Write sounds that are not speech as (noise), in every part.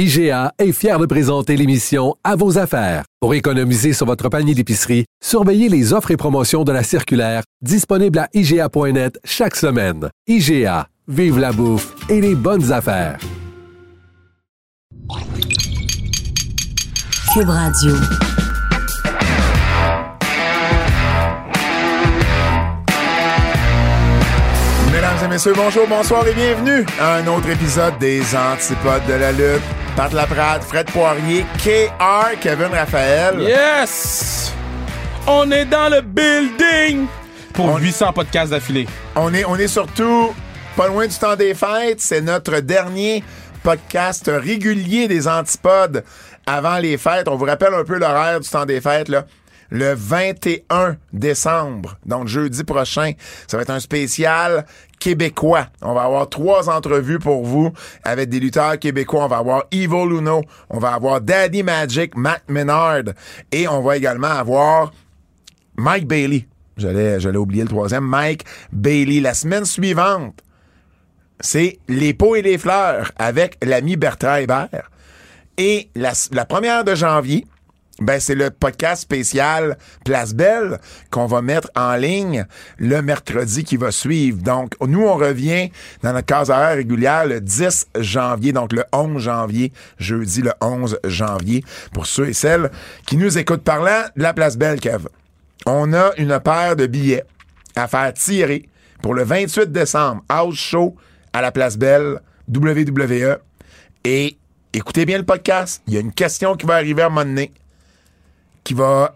IGA est fier de présenter l'émission À vos affaires. Pour économiser sur votre panier d'épicerie, surveillez les offres et promotions de la circulaire disponible à IGA.net chaque semaine. IGA, vive la bouffe et les bonnes affaires. Cube Radio. Mesdames et messieurs, bonjour, bonsoir et bienvenue à un autre épisode des Antipodes de la lutte. Pat Laprade, Fred Poirier, KR, Kevin Raphaël. Yes! On est dans le building pour On- 800 podcasts d'affilée. On est, on est surtout pas loin du temps des fêtes. C'est notre dernier podcast régulier des Antipodes avant les fêtes. On vous rappelle un peu l'horaire du temps des fêtes, là. Le 21 décembre, donc jeudi prochain, ça va être un spécial québécois. On va avoir trois entrevues pour vous avec des lutteurs québécois. On va avoir Ivo Luno, on va avoir Daddy Magic, Matt Menard et on va également avoir Mike Bailey. J'allais, j'allais oublier le troisième. Mike Bailey. La semaine suivante, c'est Les pots et les fleurs avec l'ami Bertrand Hébert. Et la, la première de janvier, ben, c'est le podcast spécial Place Belle qu'on va mettre en ligne le mercredi qui va suivre. Donc, nous, on revient dans notre case horaire régulière le 10 janvier, donc le 11 janvier, jeudi le 11 janvier, pour ceux et celles qui nous écoutent. Parlant de la Place Belle, Kev, on a une paire de billets à faire tirer pour le 28 décembre, House Show à la Place Belle, WWE. Et écoutez bien le podcast. Il y a une question qui va arriver à un moment donné qui va.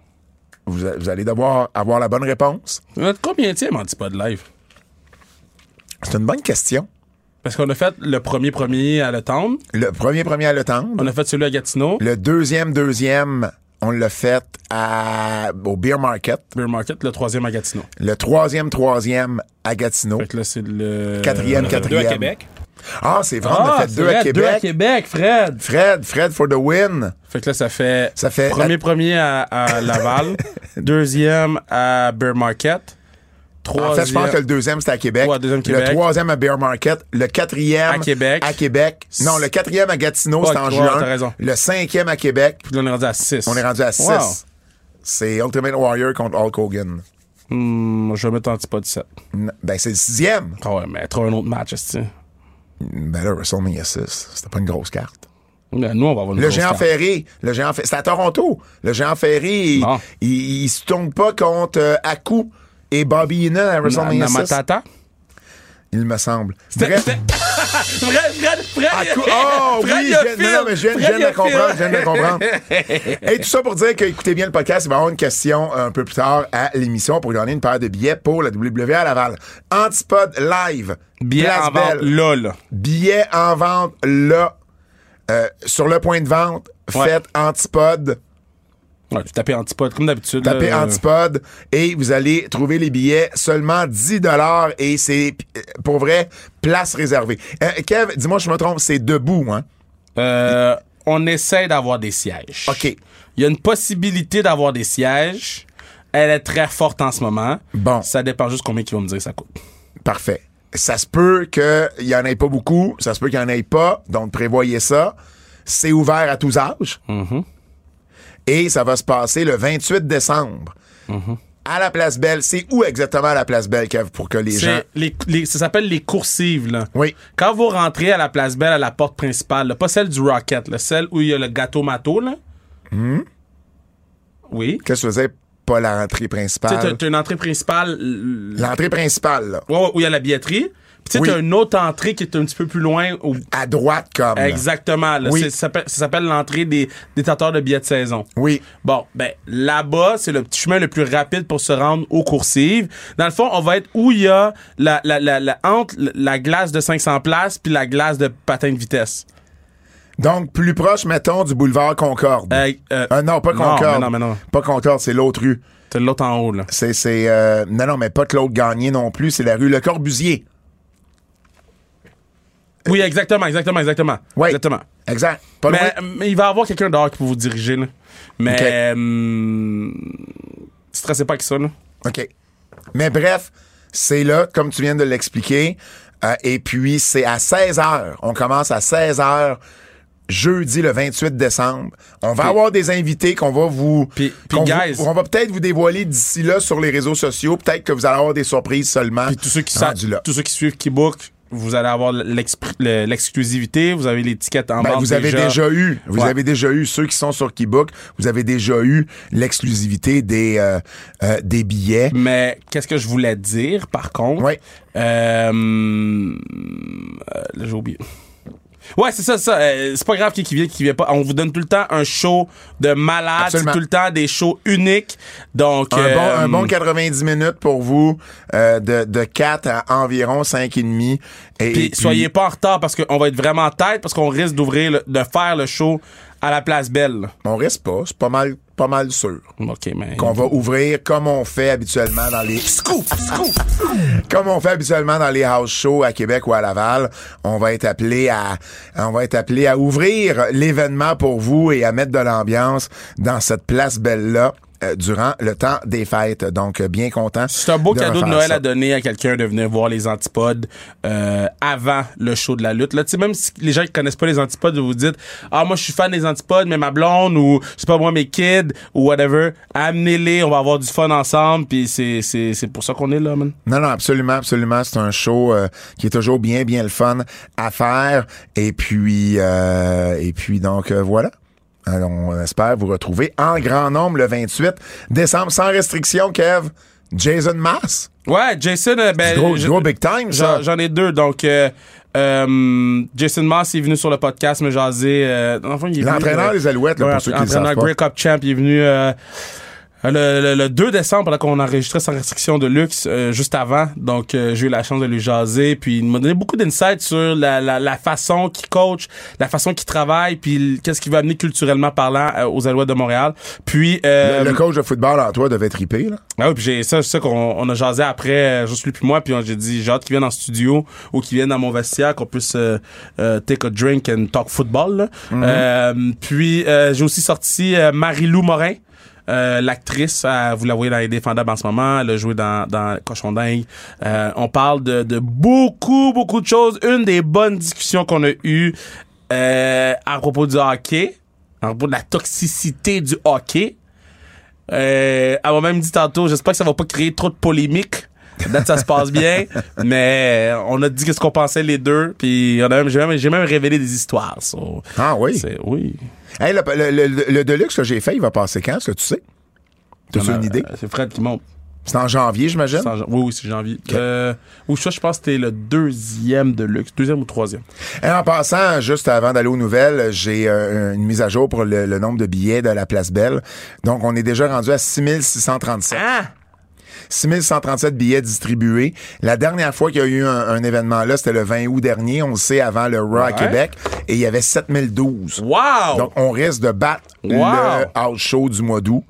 Vous, allez devoir avoir la bonne réponse. Combien de Antipode live? C'est une bonne question. Parce qu'on a fait le premier premier à Le Town. Le premier premier à le temps. On a fait celui à Gatineau. Le deuxième deuxième, on l'a fait à, au Beer Market. Beer Market, le troisième à Gatineau. Le troisième troisième à Gatineau. Fait que là, c'est le. Quatrième, quatrième. Deux à Québec. Ah, c'est vrai, on a fait c'est deux vrai, à Deux à Québec. Québec, Fred. Fred, Fred for the win. Fait que là, ça fait. Ça fait- Premier premier à, à Laval. (laughs) deuxième à Beer Market. Troisième. En fait, je pense que le deuxième, c'était à Québec. Ouais, deuxième Le Québec. troisième à Bear Market. Le quatrième À Québec. À Québec. Non, le quatrième à Gatineau, c'était en juin. t'as raison. Le cinquième à Québec. Puis là, on est rendu à 6. On est rendu à 6. Wow. C'est Ultimate Warrior contre Hulk Hogan. Hmm, je vais mettre Antipode 7. N- Ben, c'est le sixième. Ah ouais, mais trop un autre match, est Ben là, WrestleMania 6, c'était pas une grosse carte. Nous, on va avoir une Le géant carte. ferré, le géant ferré, c'est à Toronto. Le géant ferré, il, il, il se tourne pas contre euh, Aku et Bobby Heenan à WrestleMania 6. Namatata? Il me semble. Bref, (laughs) Fred, Fred, Fred. Aku- oh Fred, oui, je, non, mais je viens, Fred, de il a le comprendre, je fil. viens de le comprendre. (laughs) Et tout ça pour dire que écoutez bien le podcast, il va y avoir une question un peu plus tard à l'émission pour gagner une paire de billets pour la WWE à Laval. Antipode live. Place en vente là, là. Billets en vente là. Euh, sur le point de vente, Ouais. faites Antipode, Ouais, tu tapes Antipode, comme d'habitude. tapez là. Antipode et vous allez trouver les billets seulement 10 et c'est euh, pour vrai place réservée. Euh, Kev, dis-moi je me trompe, c'est debout hein? Euh, on essaie d'avoir des sièges. OK. Il y a une possibilité d'avoir des sièges. Elle est très forte en ce moment. Bon. Ça dépend juste combien ils vont me dire que ça coûte. Parfait. Ça se peut qu'il y en ait pas beaucoup, ça se peut qu'il y en ait pas, donc prévoyez ça. C'est ouvert à tous âges. Et ça va se passer le 28 décembre. À la Place Belle. C'est où exactement à la Place Belle, Kev, pour que les gens... C'est les, les- ça s'appelle les coursives, là. Oui. Quand vous rentrez à la place Belle, à la porte principale, là, pas celle du Rocket, là, celle où il y a le gâteau mato, là? Hmm? Oui. Qu'est-ce que tu faisais? Pas Tu sais, principale? t'as une entrée principale. L'entrée principale, là. Ouais, ouais, où il y a la billetterie. Puis tu sais, Oui. une autre entrée qui est un petit peu plus loin. Où... À droite, comme. Exactement. là. Oui. Ça s'appelle- l'entrée des détenteurs de billets de saison. Oui. Bon, ben là-bas, c'est le petit chemin le plus rapide pour se rendre aux coursives. Dans le fond, on va être où il y a la, la, la, la- entre la glace de 500 places puis la glace de patin de vitesse. Donc, plus proche, mettons, du boulevard Concorde. Euh, euh, Euh, non, pas non, Concorde. mais non, mais non. Pas Concorde, c'est l'autre rue. C'est l'autre en haut, là. C'est, c'est, euh, non, non, mais pas Claude Gagné non plus, c'est la rue Le Corbusier. Oui, exactement, exactement, exactement. Oui. Exactement. Exact. Pas. Mais, mais il va y avoir quelqu'un dehors qui peut vous diriger, là. Mais, Ok. hum, stressez pas avec ça, là. OK. Mais bref, c'est là, comme tu viens de l'expliquer. euh, et puis, c'est à 16 h. On commence à 16 h jeudi le 28 décembre. On va avoir des invités qu'on va vous... Qu'on guys- vous- on va peut-être vous dévoiler d'ici là sur les réseaux sociaux. Peut-être que vous allez avoir des surprises seulement. Puis tous ceux qui savent, tous ceux qui suivent Keybook, vous allez avoir l'exclusivité, vous avez l'étiquette en Ben, vous avez déjà, eu, vous Ouais. avez déjà eu ceux qui sont sur Keybook, vous avez déjà eu l'exclusivité des euh, euh, des billets. Mais qu'est-ce que je voulais dire, par contre? Ouais. Euh, euh, j'ai oublié. Ouais, c'est ça, ça. euh, c'est pas grave qui, qui vient, qui vient pas. On vous donne tout le temps un show de malade. C'est Absolument. tout le temps des shows uniques. Donc, Un, euh, bon, un bon 90 minutes pour vous, euh, de, de 4 à environ 5 et demi. Et, Puis soyez pas en retard parce qu'on va être vraiment en tête parce qu'on risque d'ouvrir, le- de faire le show à la place Belle. On risque pas, c'est pas mal, pas mal sûr. OK, mais... Qu'on va ouvrir comme on fait habituellement dans les Scoop, scoop! comme on fait habituellement dans les house shows à Québec ou à Laval, on va être appelé à on va être appelé à ouvrir l'événement pour vous et à mettre de l'ambiance dans cette place belle là durant le temps des fêtes. Donc euh, bien content. C'est un beau de cadeau de Noël ça. à donner à quelqu'un de venir voir les antipodes euh, avant le show de la lutte. Là, tu sais, même si les gens qui connaissent pas les antipodes, vous dites ah moi je suis fan des antipodes, mais ma blonde ou sais pas moi mes kids ou whatever, amenez-les, on va avoir du fun ensemble. Puis c'est c'est c'est pour ça qu'on est là, man. Non, non, absolument, absolument. C'est un show euh, qui est toujours bien, bien le fun à faire. Et puis, euh, et puis donc euh, voilà. Alors, on espère vous retrouver en grand nombre le 28 décembre, sans restriction, Kev. Jason Mass. Ouais, Jason, euh, ben gros, gros big time, ça. J'en ai deux. Donc, euh, euh, Jason Moss est venu sur le podcast me jaser. Euh, L'entraîneur euh, des Alouettes, là, ouais, pour ceux qui le l'entraîneur savent pas. Grey Cup Champ, il est venu euh, le, le- le 2 décembre, pendant qu'on enregistrait sans restriction de luxe, euh, juste avant. Donc, euh, j'ai eu la chance de lui jaser. Puis, il m'a donné beaucoup d'insights sur la, la, la façon qu'il coach, la façon qu'il travaille, puis qu'est-ce qu'il va amener culturellement parlant euh, aux Alouettes de Montréal. Puis, euh, Le, le coach de football en toi devait triper, là. ah oui, puis j'ai ça, c'est ça qu'on on a jasé après, euh, juste lui puis moi, puis on- j'ai dit j'ai hâte qu'il vienne en studio ou qu'il vienne dans mon vestiaire, qu'on puisse euh, euh, take a drink and talk football. là. Euh, puis euh, j'ai aussi sorti euh, Marie-Lou Morin. Euh, l'actrice, euh, vous la voyez dans Les Défendables en ce moment, elle a joué dans, dans Cochon dingue. Euh, on parle de, de beaucoup, beaucoup de choses. Une des bonnes discussions qu'on a eues euh, à propos du hockey, à propos de la toxicité du hockey. Euh, elle m'a même dit tantôt, j'espère que ça va pas créer trop de polémiques. Peut-être ça se passe bien, (laughs) mais on a dit qu'est-ce qu'on pensait les deux, puis on a même, j'ai même, révélé des histoires. so, Ah oui? oui. Hey, le, le, le, le Deluxe que j'ai fait, il va passer quand, est-ce que tu sais? T'as-tu une idée? euh, C'est Fred qui monte. C'est en janvier, j'imagine? Oui, oui, c'est janvier. Euh, ou ça, je pense que c'était le deuxième de luxe, deuxième ou troisième. Et en passant, juste avant d'aller aux nouvelles, j'ai euh, une mise à jour pour le, le nombre de billets de la Place Belle. Donc, on est déjà rendu à 6637. Ah! 6137 billets distribués. La dernière fois qu'il y a eu un, un événement là, c'était le 20 août dernier, on le sait, avant le Raw à Ouais. Québec, et il y avait 7012. Wow! Donc, on risque de battre Wow. le house show du mois d'août.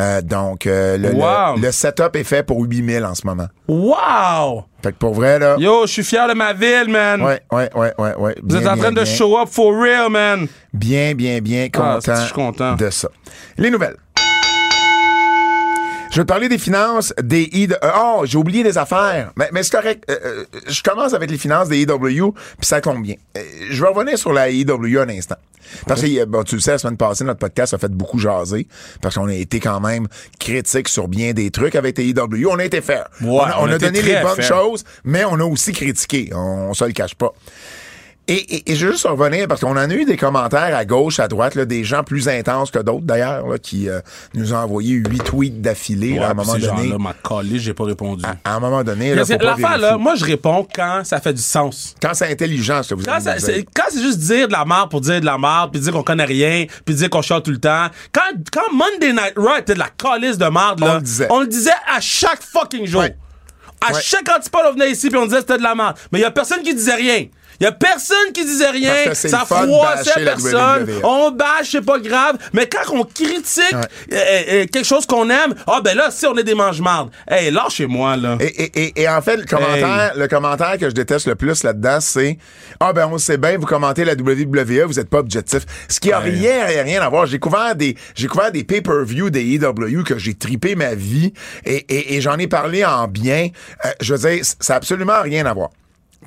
Euh, donc, euh, le, le- Wow. le setup est fait pour 8000 en ce moment. wow! Fait que pour vrai, là... Yo, je suis fier de ma ville, man! Ouais, ouais, ouais, ouais, ouais. Vous êtes en train bien, de bien. show up for real, man! Bien, bien, bien Ah, content, je suis content. de ça. Les nouvelles. Je vais te parler des finances des I. Oh, j'ai oublié des affaires. Mais, mais c'est correct. Euh, euh, je commence avec les finances des IW, puis ça tombe bien. Euh, je vais revenir sur la IW un instant. Parce que, euh, bon, tu le sais, la semaine passée, notre podcast a fait beaucoup jaser, parce qu'on a été quand même critique sur bien des trucs avec les IW. On a été. Ouais, on a, on on a a été donné les bonnes fair. choses, mais on a aussi critiqué. On, on se le cache pas. Et, et, et je veux juste revenir parce qu'on en a eu des commentaires à gauche, à droite, là, des gens plus intenses que d'autres d'ailleurs, là, qui euh, nous ont envoyé huit tweets d'affilée à un moment ces donné. m'a collé, j'ai pas répondu. À, à un moment donné, là, faut pas L'affaire, là, moi, je réponds quand ça fait du sens. Quand c'est intelligent, ce que vous Quand, ça- nous c'est, quand c'est juste dire de la merde pour dire de la merde, puis dire qu'on connaît rien, puis dire qu'on chante tout le temps. Quand, quand Monday Night Raw était de la calice de merde, là, On le disait. on le disait à chaque fucking jour. Ouais. À Ouais. chaque antipode, on venait ici, puis on disait que c'était de la merde. Mais il y a personne qui disait rien. Il y a personne qui disait rien. Ça froissait la personne. On bâche, c'est pas grave. Mais quand on critique Ouais. euh, euh, quelque chose qu'on aime, ah ben là, si on est des mange-mardes. Hey, lâchez-moi, là. Et, et, et, et en fait, le commentaire, le commentaire que je déteste le plus là-dedans, c'est Ah ben on sait bien, vous commentez la WWE, vous êtes pas objectif. Ce qui a Ouais. rien, rien, rien à voir. J'ai couvert des, j'ai couvert des pay-per-view des EW que j'ai tripé ma vie et, et, et j'en ai parlé en bien. Euh, je veux dire, ça a absolument rien à voir.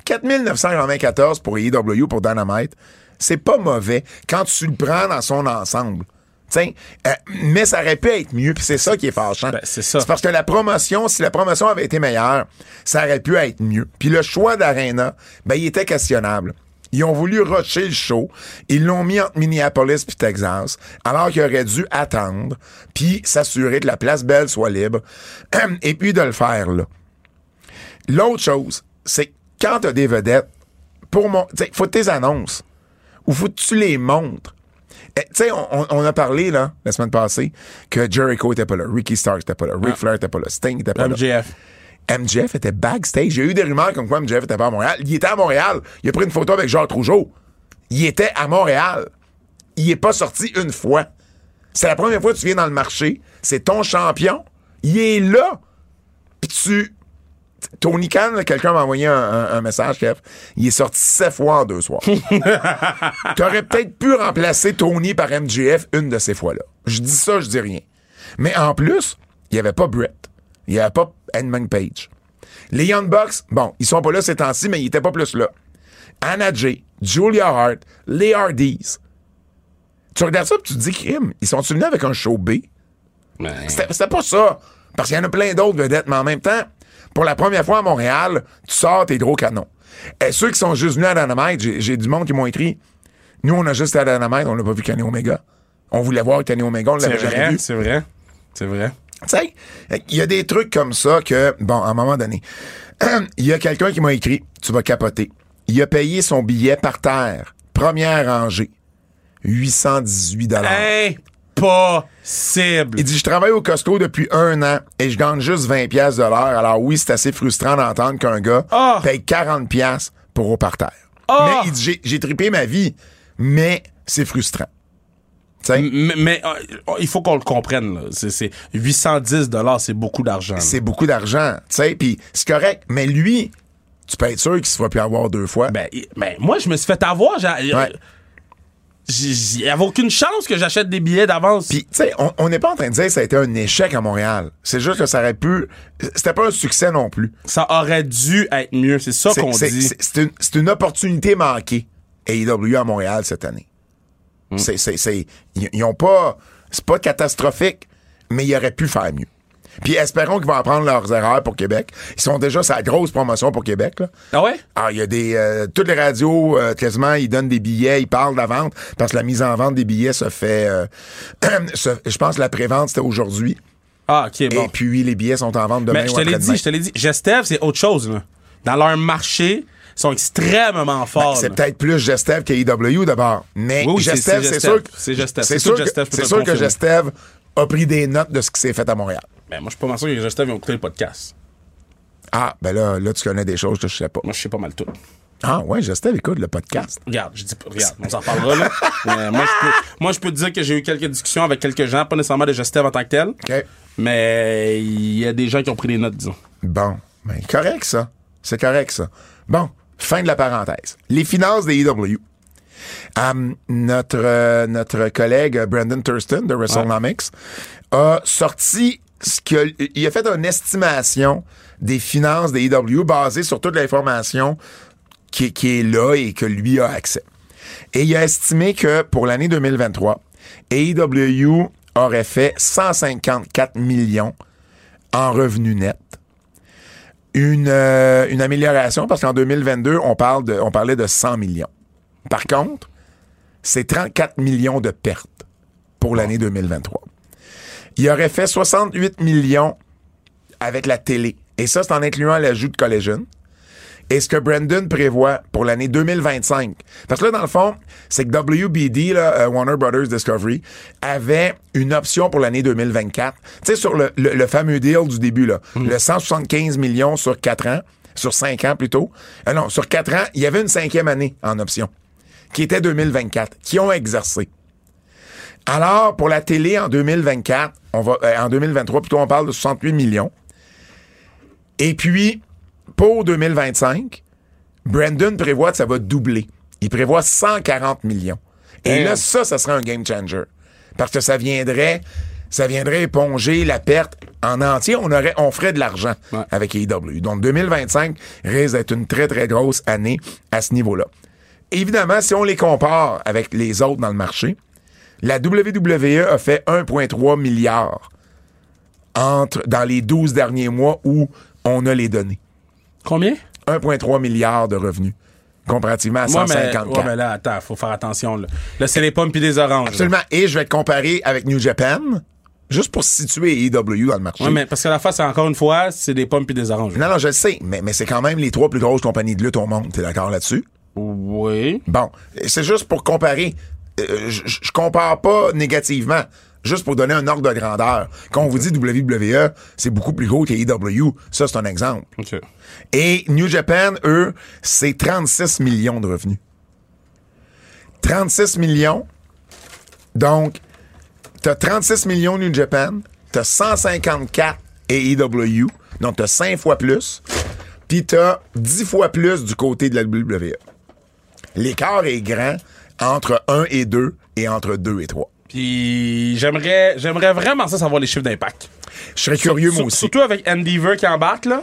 4994 pour EW, pour Dynamite, c'est pas mauvais quand tu le prends dans son ensemble. T'sais, euh, mais ça aurait pu être mieux, puis c'est ça qui est fâchant. Ben, c'est ça. C'est parce que la promotion, si la promotion avait été meilleure, ça aurait pu être mieux. Puis le choix d'Arena, ben, il était questionnable. Ils ont voulu rusher le show. Ils l'ont mis entre Minneapolis puis Texas, alors qu'ils auraient dû attendre, puis s'assurer que la place belle soit libre, (clears throat) et puis de le faire là. L'autre chose, c'est que quand t'as des vedettes, pour mon, t'sais, faut tes annonces, ou faut que tu les montres. Eh, Tu sais, on, a parlé, là, la semaine passée, que Jericho était pas là, Ricky Starks était pas là, Ric Flair était pas là, Sting était pas là. MJF. MJF était backstage. A eu des rumeurs comme quoi MJF était pas à Montréal. Il était à Montréal. Il a pris une photo avec Jacques Rougeau. Il était à Montréal. Il est pas sorti une fois. C'est la première fois que tu viens dans le marché. C'est ton champion. Il est là. Puis tu... Tony Khan, quelqu'un m'a envoyé un, un- un message, Kev. Il est sorti sept fois en deux soirs. (laughs) T'aurais peut-être pu remplacer Tony par MJF une de ces fois-là. Je dis ça, je dis rien. Mais en plus, il n'y avait pas Brett. Il n'y avait pas Edmund Page. Les Young Bucks, bon, ils sont pas là ces temps-ci, mais ils étaient pas plus là. Anna Jay, Julia Hart, les Hardys. Tu regardes ça et tu te dis, crime, ils sont venus avec un show B? C'était c'était pas ça. Parce qu'il y en a plein d'autres vedettes, mais en même temps, pour la première fois à Montréal, tu sors tes gros canons. Et ceux qui sont juste venus à Dynamite, j'ai du monde qui m'ont écrit. Nous, on a juste à Dynamite, on n'a pas vu Kenny Omega. On voulait voir Kenny Omega, on l'avait jamais vu. c'est vrai. C'est vrai. Tu sais, il y a des trucs comme ça que, bon, à un moment donné, (clears throat) il y a quelqu'un qui m'a écrit, tu vas capoter. Il a payé son billet par terre, première rangée, 818 Impossible. Il dit, je travaille au Costco depuis un an et je gagne juste 20 pièces de l'heure. Alors oui, c'est assez frustrant d'entendre qu'un gars Ah! paye 40 pièces pour au parterre. Ah! Mais il dit, j'ai- trippé ma vie, mais c'est frustrant. Mais, mais, euh, il faut qu'on le comprenne. là. C'est, c'est 810 dollars, c'est beaucoup d'argent. c'est beaucoup d'argent, tu sais, puis c'est correct. Mais lui, tu peux être sûr qu'il se fera plus avoir deux fois. Ben, ben, moi, je me suis fait avoir. Ouais. Il n'y avait aucune chance que j'achète des billets d'avance. Puis, tu sais, on- n'est pas en train de dire que ça a été un échec à Montréal. C'est juste que ça aurait pu... C'était pas un succès non plus. ça aurait dû être mieux. C'est ça qu'on dit. c'est- une, une opportunité manquée, AEW à Montréal cette année. Hmm. C'est, ils, ils ont pas, c'est pas catastrophique, mais ils auraient pu faire mieux. Puis espérons qu'ils vont apprendre leurs erreurs pour Québec. Ils sont déjà sa grosse promotion pour Québec. Là. Ah ouais? Ah, il y a des euh, toutes les radios euh, quasiment ils donnent des billets, ils parlent de la vente parce que la mise en vente des billets se fait. euh, (clears throat) se- je pense que la prévente c'était aujourd'hui. Ah, ok, bon. Et puis les billets sont en vente demain Mais je te l'ai dit, je te l'ai dit. Gestev, c'est autre chose. Là. Dans leur marché, ils sont extrêmement forts. Ben, C'est là. peut-être plus Gestev qu'AEW d'abord. Mais Oui, oui, c'est- Gestev, c'est c'est sûr, C'est c'est C'est sûr, que- c'est. Gestev a pris des notes de ce qui s'est fait à Montréal. Ben, moi, je suis pas mal sûr que les Gestev ils ont écouté le podcast. Ah, ben là, là, tu connais des choses que je sais pas. Moi, je sais pas mal tout. Ah, ouais, Gestev écoute le podcast. Regarde, je dis pas- regarde, on s'en reparlera là. (laughs) Mais moi, je peux, moi, je peux te dire que j'ai eu quelques discussions avec quelques gens, pas nécessairement de Gestev en tant que tel, OK. mais il y a des gens qui ont pris des notes, disons. Bon, ben, correct, ça. C'est correct, ça. Bon, fin de la parenthèse. Les finances des EW. Um, notre, euh, notre collègue Brandon Thurston de WrestleNomics a sorti ce il a fait une estimation des finances des basée sur toute l'information qui, qui est là et que lui a accès. Et il a estimé que pour l'année 2023, AEW aurait fait 154 millions en revenus nets. Une, euh, une amélioration parce qu'en 2022, on, parle de, on parlait de 100 millions. Par contre, c'est 34 millions de pertes pour l'année 2023. Il aurait fait 68 millions avec la télé. Et ça, c'est en incluant l'ajout de Collision. Et ce que Brandon prévoit pour l'année 2025. Parce que là, dans le fond, c'est que WBD, là, euh, Warner Brothers Discovery, avait une option pour l'année 2024. Tu sais, sur le, le- le fameux deal du début, là, le 175 millions sur 4 ans, sur 5 ans plutôt. Euh, non, sur 4 ans, il y avait une cinquième année en option, qui était 2024, qui ont exercé. Alors, pour la télé en 2024, on va, euh, en 2023, plutôt, on parle de 68 millions. Et puis, pour 2025, Brandon prévoit que ça va doubler. Il prévoit 140 millions. Et là, ça, ça serait un game changer. Parce que ça viendrait, ça viendrait éponger la perte en entier. On aurait, on ferait de l'argent Ouais. avec AEW. Donc, 2025 risque d'être une très, très grosse année à ce niveau-là. Évidemment, si on les compare avec les autres dans le marché, la WWE a fait 1,3 milliard entre, dans les 12 derniers mois où on a les données. Combien? 1,3 milliard de revenus, comparativement à Moi, mais, 154. ouais, mais là, attends, faut faire attention. Là, là c'est les pommes puis des oranges. là. Absolument. Et je vais te comparer avec New Japan, juste pour situer AEW dans le marché. Ouais, mais parce que la face, c'est encore une fois, c'est des pommes puis des oranges. Non, non, je le sais, mais, mais c'est quand même les trois plus grosses compagnies de lutte au monde. T'es d'accord là-dessus? Oui. Bon, c'est juste pour comparer. Euh, je je compare pas négativement, juste pour donner un ordre de grandeur. Quand on vous dit WWE, c'est beaucoup plus gros qu'AEW. Ça, c'est un exemple. Et New Japan, eux, c'est 36 millions de revenus. 36 millions. Donc, t'as 36 millions New Japan, t'as 154 AEW, donc t'as 5 fois plus, puis t'as 10 fois plus du côté de la WWE. L'écart est grand entre 1 et 2 et entre 2 et 3. Puis j'aimerais j'aimerais vraiment ça savoir les chiffres d'impact. Je serais curieux, moi aussi. Surtout avec Endeavor qui embarque, là.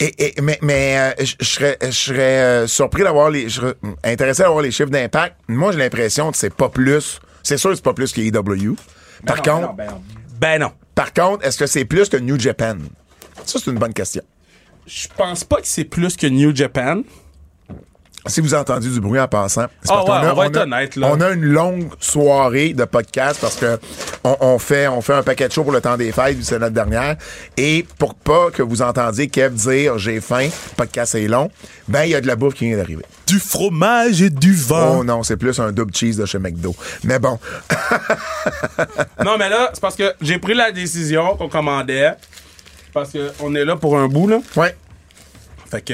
Et, et- mais mais euh, je serais, je serais euh, surpris d'avoir les. Je serais intéressé d'avoir les chiffres d'impact. Moi, j'ai l'impression que c'est pas plus. C'est sûr que c'est pas plus qu'AEW. Par Ben non, contre, ben non, ben non. Ben non. par contre, est-ce que c'est plus que New Japan? Ça, c'est une bonne question. Je pense pas que c'est plus que New Japan. Si vous avez entendu du bruit en passant, qu'on ouais, a- on va on être a- honnête, là. On a une longue soirée de podcast parce que on, on fait, on fait un paquet de shows pour le temps des fêtes, vu que c'est notre dernière. Et pour pas que vous entendiez Kev dire j'ai faim, le podcast est long, ben il y a de la bouffe qui vient d'arriver. Du fromage et du vin. Oh non, c'est plus un double cheese de chez McDo. Mais bon, (laughs) Non, mais là, c'est parce que j'ai pris la décision qu'on commandait. Parce que on est là pour un bout, là. ouais. Fait que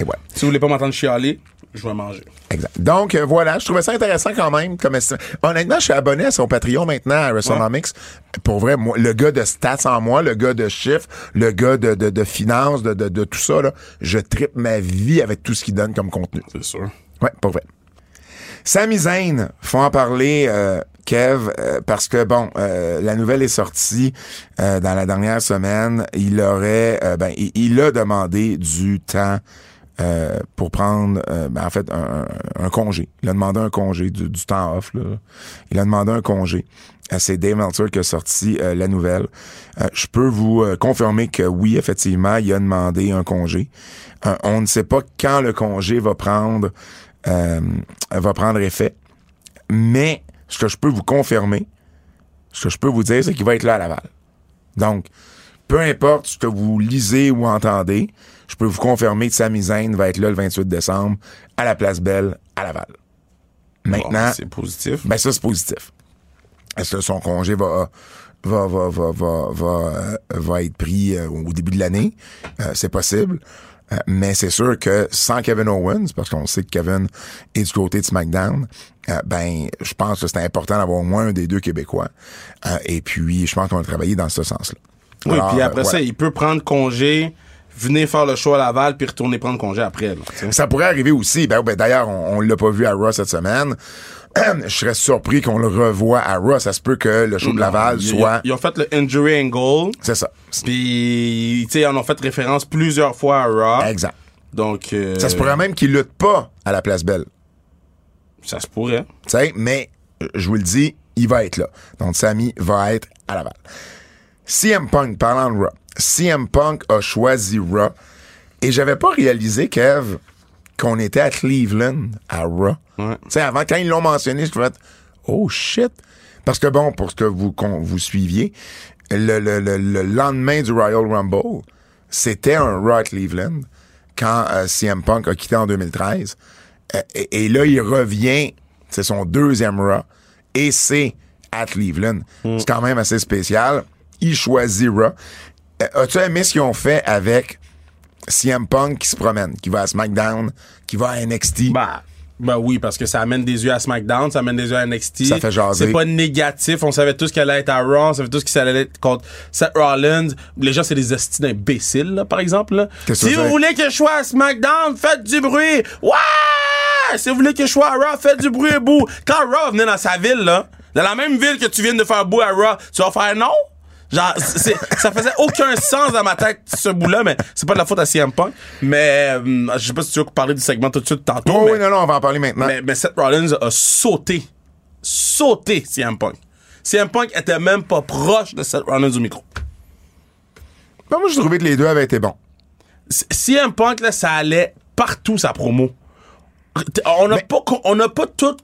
Et ouais. si vous voulez pas m'entendre chialer, je vais manger. Exact. Donc euh, voilà, je trouvais ça intéressant quand même. Comme Honnêtement, je suis abonné à son Patreon maintenant à WrestleNomics. Pour vrai, moi, le gars de stats en moi, le gars de chiffres, le gars de, de, de finances, de, de, de tout ça, là, je tripe ma vie avec tout ce qu'il donne comme contenu. C'est sûr. Ouais, pas vrai. Sami Zayn, faut en parler, euh, Kev, euh, parce que bon, euh, la nouvelle est sortie euh, dans la dernière semaine. Il aurait, euh, ben, il, il a demandé du temps euh, pour prendre, euh, ben, en fait, un, congé. Il a demandé un congé, du, temps off. Il a demandé un congé. C'est Dave Meltzer qui a sorti euh, la nouvelle. Je peux vous confirmer que oui, effectivement, il a demandé un congé. On ne sait pas quand le congé va prendre va prendre effet. Mais ce que je peux vous confirmer, ce que je peux vous dire, c'est qu'il va être là à Laval. Donc, peu importe ce que vous lisez ou entendez, je peux vous confirmer que Sami Zayn va être là le 28 décembre à la Place Belle à Laval. Maintenant, Bon, c'est positif. ben ça, c'est positif. Est-ce que son congé va va va va va va, euh, va être pris euh, au début de l'année? Euh, C'est possible. Euh, mais c'est sûr que sans Kevin Owens, parce qu'on sait que Kevin est du côté de SmackDown, ben je pense que c'est important d'avoir au moins un des deux Québécois. Et puis, je pense qu'on va travailler dans ce sens-là. Oui, Alors, puis euh, après ça, il peut prendre congé, venir faire le show à Laval, puis retourner prendre congé après. là. Ça pourrait arriver aussi. Ben, ben, D'ailleurs, on, on l'a pas vu à Raw cette semaine. (clears throat) Je serais surpris qu'on le revoie à Raw. Ça se peut que le show de Laval soit... Ils ont fait le injury angle, C'est ça. puis tu sais, ils en ont fait référence plusieurs fois à Raw. Exact. Donc, euh, Ça se pourrait même qu'il lutte pas à la place belle. ça se pourrait. Tu sais, mais je vous le dis, il va être là. Donc, Sammy va être à Laval. CM Punk, parlant de Raw, CM Punk a choisi Raw. Et j'avais pas réalisé, Kev, qu'on était à Cleveland, à Raw. Ouais. Tu sais, avant, quand ils l'ont mentionné, je fait Oh shit! Parce que bon, pour ce que vous, vous suiviez, le, le, le, le lendemain du Royal Rumble, c'était un Raw à Cleveland quand euh, CM Punk a quitté en 2013. Euh, et, et là, il revient, c'est son deuxième Raw, et c'est à Cleveland. C'est quand même assez spécial. Il choisit Raw. Euh, As-tu aimé ce qu'ils ont fait avec CM Punk qui se promène, qui va à SmackDown, qui va à NXT? Bah, bah oui, parce que ça amène des yeux à SmackDown, ça amène des yeux à NXT. Ça fait jaser. C'est pas négatif. On savait tous qu'elle allait être à Raw, on savait tous qu'elle allait être contre Seth Rollins. Les gens, c'est des hosties d'imbéciles, là, par exemple. là. Si vous voulez que je sois à SmackDown, faites du bruit. Ouais! Si vous voulez que je sois à Raw, faites du bruit et bout. Quand Raw venait dans sa ville, là, dans la même ville que tu viens de faire bout à Raw, tu vas faire non? Genre, ça faisait aucun sens dans ma tête, ce bout-là, mais c'est pas de la faute à CM Punk. Mais, euh, je sais pas si tu veux parler du segment tout de suite tantôt. Oh mais, oui, non, non, on va en parler maintenant. mais, mais Seth Rollins a sauté. Sauté CM Punk. CM Punk était même pas proche de Seth Rollins au micro. Ben, moi, j'ai trouvé que les deux avaient été bons. CM Punk, là, ça allait partout, sa promo. On n'a pas, on pas tout.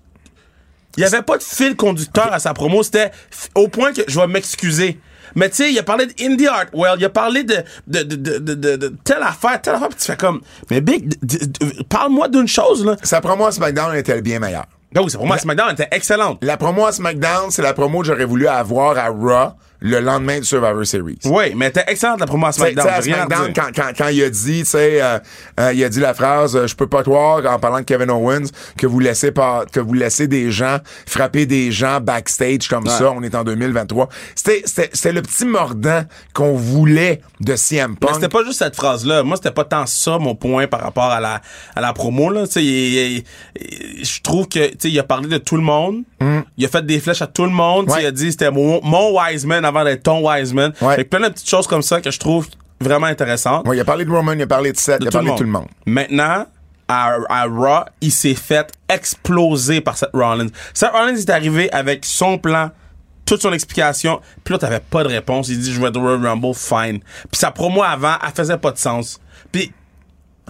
Il y avait pas de fil conducteur à sa promo. C'était au point que je vais m'excuser. Mais tu sais, il a parlé d'Indie Art Well, il a parlé de, de, de, telle affaire, telle affaire, puis tu fais comme, mais Big, parle-moi d'une chose, là. Sa promo à SmackDown était bien meilleure. Ben oui, c'est pour moi, SmackDown était excellente. La promo à SmackDown, c'est la promo que j'aurais voulu avoir à Raw le lendemain du Survivor Series. Oui, mais était excellente la promo à SmackDown. à quand, quand, quand il a dit, tu sais, euh, euh, il a dit la phrase, euh, je peux pas voir en parlant de Kevin Owens, que vous laissez pas, que vous laissez des gens frapper des gens backstage comme ça. On est en 2023. C'était, le petit mordant qu'on voulait de CM Mais Punk. c'était pas juste cette phrase-là. Moi, c'était pas tant ça mon point par rapport à la, à la promo. Là. Tu sais, je trouve que tu sais, il a parlé de tout le monde. Il a fait des flèches à tout le monde. Mm. Ouais. Il a dit c'était mon, mon Wiseman avant d'être ton Wiseman. Ouais. Fait que plein de petites choses comme ça que je trouve vraiment intéressantes. Ouais, il a parlé de Roman, il a parlé de Seth, il a parlé de tout le monde. Maintenant, à, à Raw, il s'est fait exploser par Seth Rollins. Seth Rollins est arrivé avec son plan, toute son explication, puis là, t'avais pas de réponse. Il dit, je vais être Royal Rumble, fine. Puis sa promo avant, elle faisait pas de sens. Puis,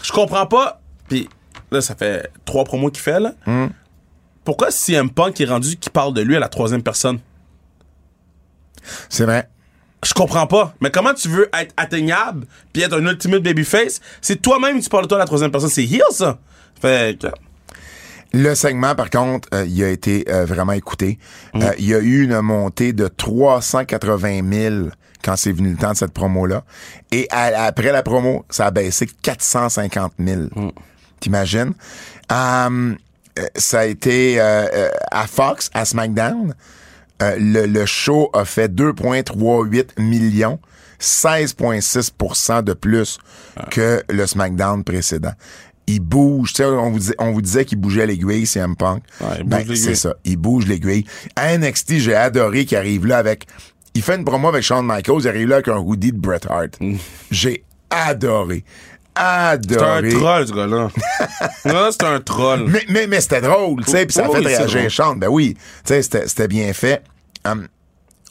je comprends pas, puis là, ça fait trois promos qu'il fait, là. Pourquoi CM Punk est rendu qui parle de lui à la troisième personne? C'est vrai. Je comprends pas. Mais comment tu veux être atteignable puis être un ultimate babyface? C'est toi-même qui parles de toi à la troisième personne? C'est heel, ça. Fait que... Le segment, par contre, euh, il a été euh, vraiment écouté. Euh, il y a eu une montée de 380 000 quand c'est venu le temps de cette promo-là. Et à- après la promo, ça a baissé 450 000. T'imagines? Euh, euh, ça a été à Fox, à SmackDown. Euh, le, le show a fait 2,38 millions, 16,6% de plus que le SmackDown précédent. Il bouge, tu sais, on vous, dis- on vous disait qu'il bougeait l'aiguille, CM Punk. Ben, c'est ça, il bouge l'aiguille. À NXT, j'ai adoré qu'il arrive là avec... Il fait une promo avec Shawn Michaels, il arrive là avec un hoodie de Bret Hart. J'ai adoré. C'est un Adoré. troll, ce gars-là. (laughs) Là, c'est un troll. Mais, mais, mais c'était drôle, tu sais, puis ça a fait réagir. Sean. Ben oui, tu sais, c'était c'était bien fait. Hum,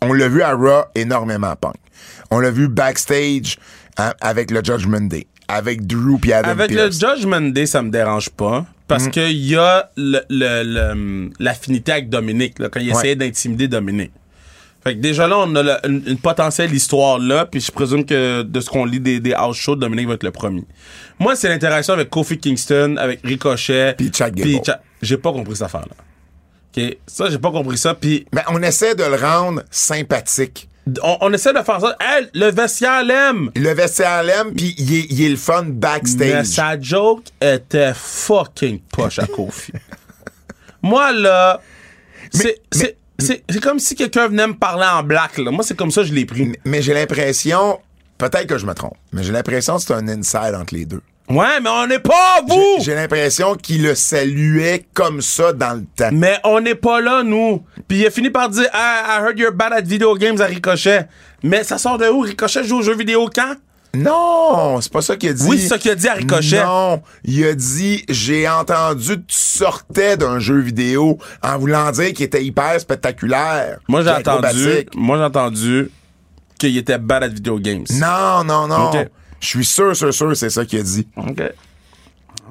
on l'a vu à Raw énormément, Punk. On l'a vu backstage hein, avec le Judgment Day, avec Drew puis Adam Avec le Judgment Day, ça me dérange pas. Parce Mm. qu'il y a le- le- le- l'affinité avec Dominique, là, quand il Ouais. essayait d'intimider Dominique. Fait que déjà là, on a une, une potentielle histoire là, puis je présume que de ce qu'on lit des, des house shows, Dominique va être le premier. Moi, c'est l'interaction avec Kofi Kingston, avec Ricochet. Puis Chad Gable. J'ai pas compris cette affaire-là. OK? Ça, j'ai pas compris ça. Puis Ben, on essaie de le rendre sympathique. on, on essaie de faire ça. Hey, le vestiaire l'aime! Le vestiaire l'aime, puis il est, le fun Mais backstage. sa joke était fucking poche à Kofi. (laughs) Moi, là, c'est, c'est, c'est, comme si quelqu'un venait me parler en black, là. Moi, c'est comme ça que je l'ai pris. Mais j'ai l'impression, peut-être que je me trompe, mais j'ai l'impression que c'est un inside entre les deux. Ouais, mais on n'est pas vous! J'ai l'impression qu'il le saluait comme ça dans le temps. Mais on n'est pas là, nous. Puis il a fini par dire ah, I heard you're bad at video games à Ricochet. Mais ça sort de où? Ricochet joue aux jeux vidéo quand? Non, c'est pas ça qu'il a dit. Oui, c'est ça qu'il a dit à Ricochet. Non, il a dit j'ai entendu que tu sortais d'un jeu vidéo en voulant dire qu'il était hyper spectaculaire. Moi, j'ai entendu, moi, j'ai entendu qu'il était bad at video games. Non, non, non. Je suis sûr, sûr, sûr, c'est ça qu'il a dit. OK.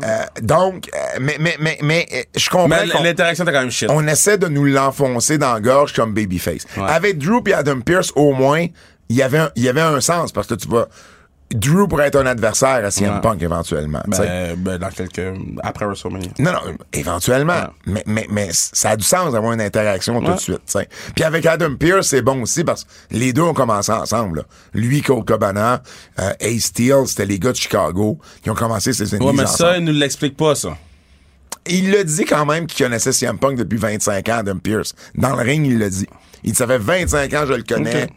Euh, donc, euh, mais, mais, mais, mais euh, je comprends Mais l'interaction était quand même shit. on essaie de nous l'enfoncer dans la gorge comme Babyface. Ouais. Avec Drew et Adam Pierce, au moins, il y avait un, il y avait un sens parce que tu vas. Drew pourrait être un adversaire à CM Ouais. Punk éventuellement. Ben, ben, dans quelques. Après WrestleMania. Non, non, éventuellement. Ouais. Mais, mais, mais ça a du sens d'avoir une interaction tout Ouais. de suite. Puis avec Adam Pierce, c'est bon aussi parce que les deux ont commencé ensemble. là. Lui, Cole Cabana, euh, Ace Steel, c'était les gars de Chicago qui ont commencé ces Ouais, ennemis mais ensemble. ça, il nous l'explique pas, ça. Il le dit quand même qu'il connaissait CM Punk depuis 25 ans, Adam Pierce. Dans le ring, il le dit. Il dit, ça fait 25 ans que je le connais.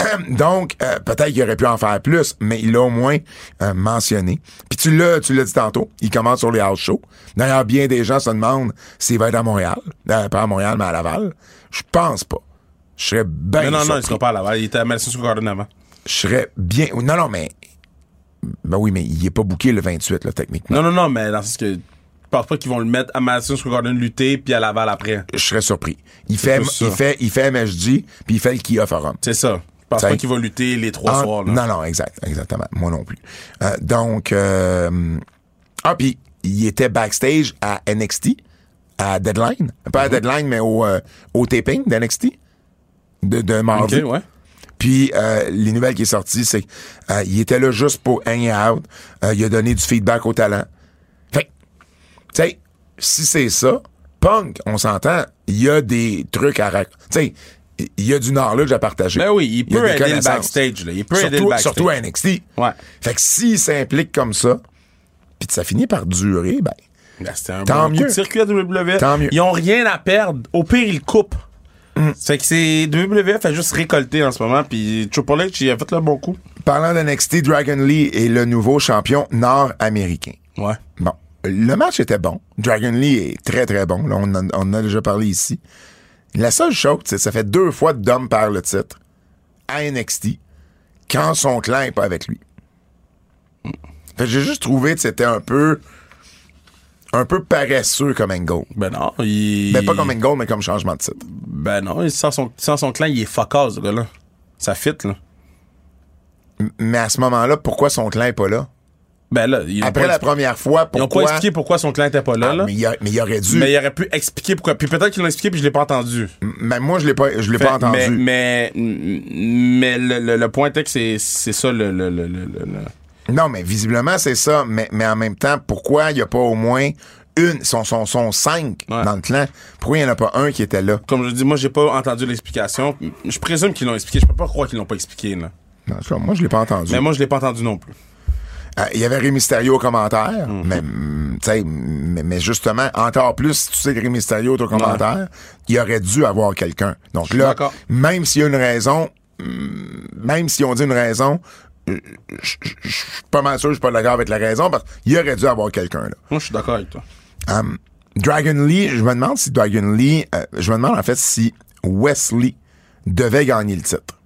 (clears throat) Donc, euh, peut-être qu'il aurait pu en faire plus, mais il l'a au moins euh, mentionné. Puis tu l'as, tu l'as dit tantôt, il commence sur les house shows. D'ailleurs, bien des gens se demandent s'il va être à Montréal. Euh, pas à Montréal, mais à Laval. Je pense pas. Je serais bien Mais non, non, il sera pas à Laval. Il était à Madison Square Garden avant. Je serais bien... Non, non, mais... Ben oui, mais il est pas booké le 28, là, techniquement. Non, non, non, mais dans sens que. Pense pas qu'ils vont le mettre à Madison Square Garden lutter puis à Laval après. Je serais surpris. Il fait, il fait, il fait MSG, puis il fait le Kia Forum. C'est ça. Pense Ça- pas qu'il va lutter les trois Ah, soirs. Là. Non, non, exact, exactement. Moi non plus. Euh, donc, euh, ah, puis il était backstage à NXT, à Deadline. Pas à Mhm. Deadline, mais au, euh, au taping d'NXT de, de mardi. Ok, ouais. Puis euh, les nouvelles qui est sorties, c'est qu'il était là juste pour hang out. Il a donné du feedback au talent. Fait tu sais, si c'est ça, Punk, on s'entend, il y a des trucs à raconter. Tu sais, il y a du knowledge à partager. Ben oui, il a peut des aider le backstage. Là. Il peut aider le Surtout, backstage. surtout à NXT. Ouais. Fait que s'il s'implique comme ça, puis ça finit par durer, ben, Ben, C'était un Tant bon coup mieux. de circuit à WWE. Tant mieux. Ils ont rien à perdre. Au pire, ils coupent. C'est que c'est WWE fait juste récolter en ce moment puis Triple H il a fait le bon coup. parlant d'NXT, Dragon Lee est le nouveau champion nord-américain. Ouais. Bon, le match était bon. Dragon Lee est très, très bon. Là, on, en, on en a déjà parlé ici. La seule chose, c'est que ça fait deux fois que Dom perd le titre à NXT quand son clan est pas avec lui. Fait que j'ai juste trouvé que c'était un peu un peu paresseux comme angle. Ben non, il Ben, pas comme angle, mais comme changement de titre. Ben non, sans son sans son clan, il est ce gars-là. Ça fit là. M- Mais à ce moment-là, pourquoi son clan est pas là? Ben là, ils Après la première fois, Ils ont pourquoi... pas expliqué pourquoi son clan était pas là, Ah, là. mais, il a- mais il aurait dû. Mais il aurait pu expliquer pourquoi. Puis peut-être qu'ils l'ont expliqué puis je l'ai pas entendu. Mais moi, je l'ai pas, je l'ai pas entendu. Mais mais, mais le, le, le point est que c'est c'est ça le Non, mais visiblement, c'est ça. Mais, mais en même temps, pourquoi il n'y a pas au moins une, son, son, son cinq Ouais. dans le clan? Pourquoi il n'y en a pas un qui était là? Comme je dis, moi j'ai pas entendu l'explication. Je présume qu'ils l'ont expliqué. Je peux pas croire qu'ils l'ont pas expliqué là. Non, moi, je l'ai pas entendu. Mais moi je l'ai pas entendu non plus. Euh, Il y avait Rey Mysterio au commentaire, Mhm. mais, mm, tu sais, mais, mais justement, encore plus, si tu sais que Rey Mysterio est au commentaire, il aurait dû avoir quelqu'un. Donc là, même s'il y a une raison, mm, même si on dit une raison, euh, je suis pas mal sûr que je suis pas d'accord avec la raison, parce qu'il aurait dû avoir quelqu'un, là. Moi je suis d'accord avec toi. Um, Dragon Lee, je me demande si Dragon Lee, euh, je me demande en fait si Wesley devait gagner le titre.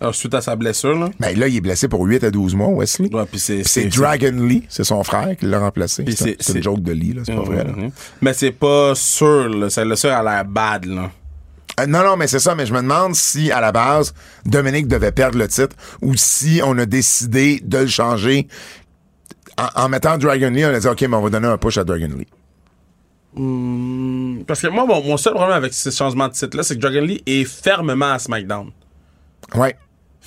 Alors, suite à sa blessure là? Ben là, il est blessé pour 8 à 12 mois, Wesley. Ouais, puis c'est Dragon Lee, c'est son frère qui l'a remplacé. Puis C'est une joke de Lee, là, c'est pas vrai. là. Mhm. Mais c'est pas sûr là. C'est le sûr a l'air bad là. Euh, non, non, mais c'est ça, mais je me demande si, à la base, Dominique devait perdre le titre ou si on a décidé de le changer. En, en mettant Dragon Lee, on a dit, OK, mais on va donner un push à Dragon Lee. Parce que moi, mon, mon seul problème avec ce changement de titre-là, c'est que Dragon Lee est fermement à SmackDown. Ouais,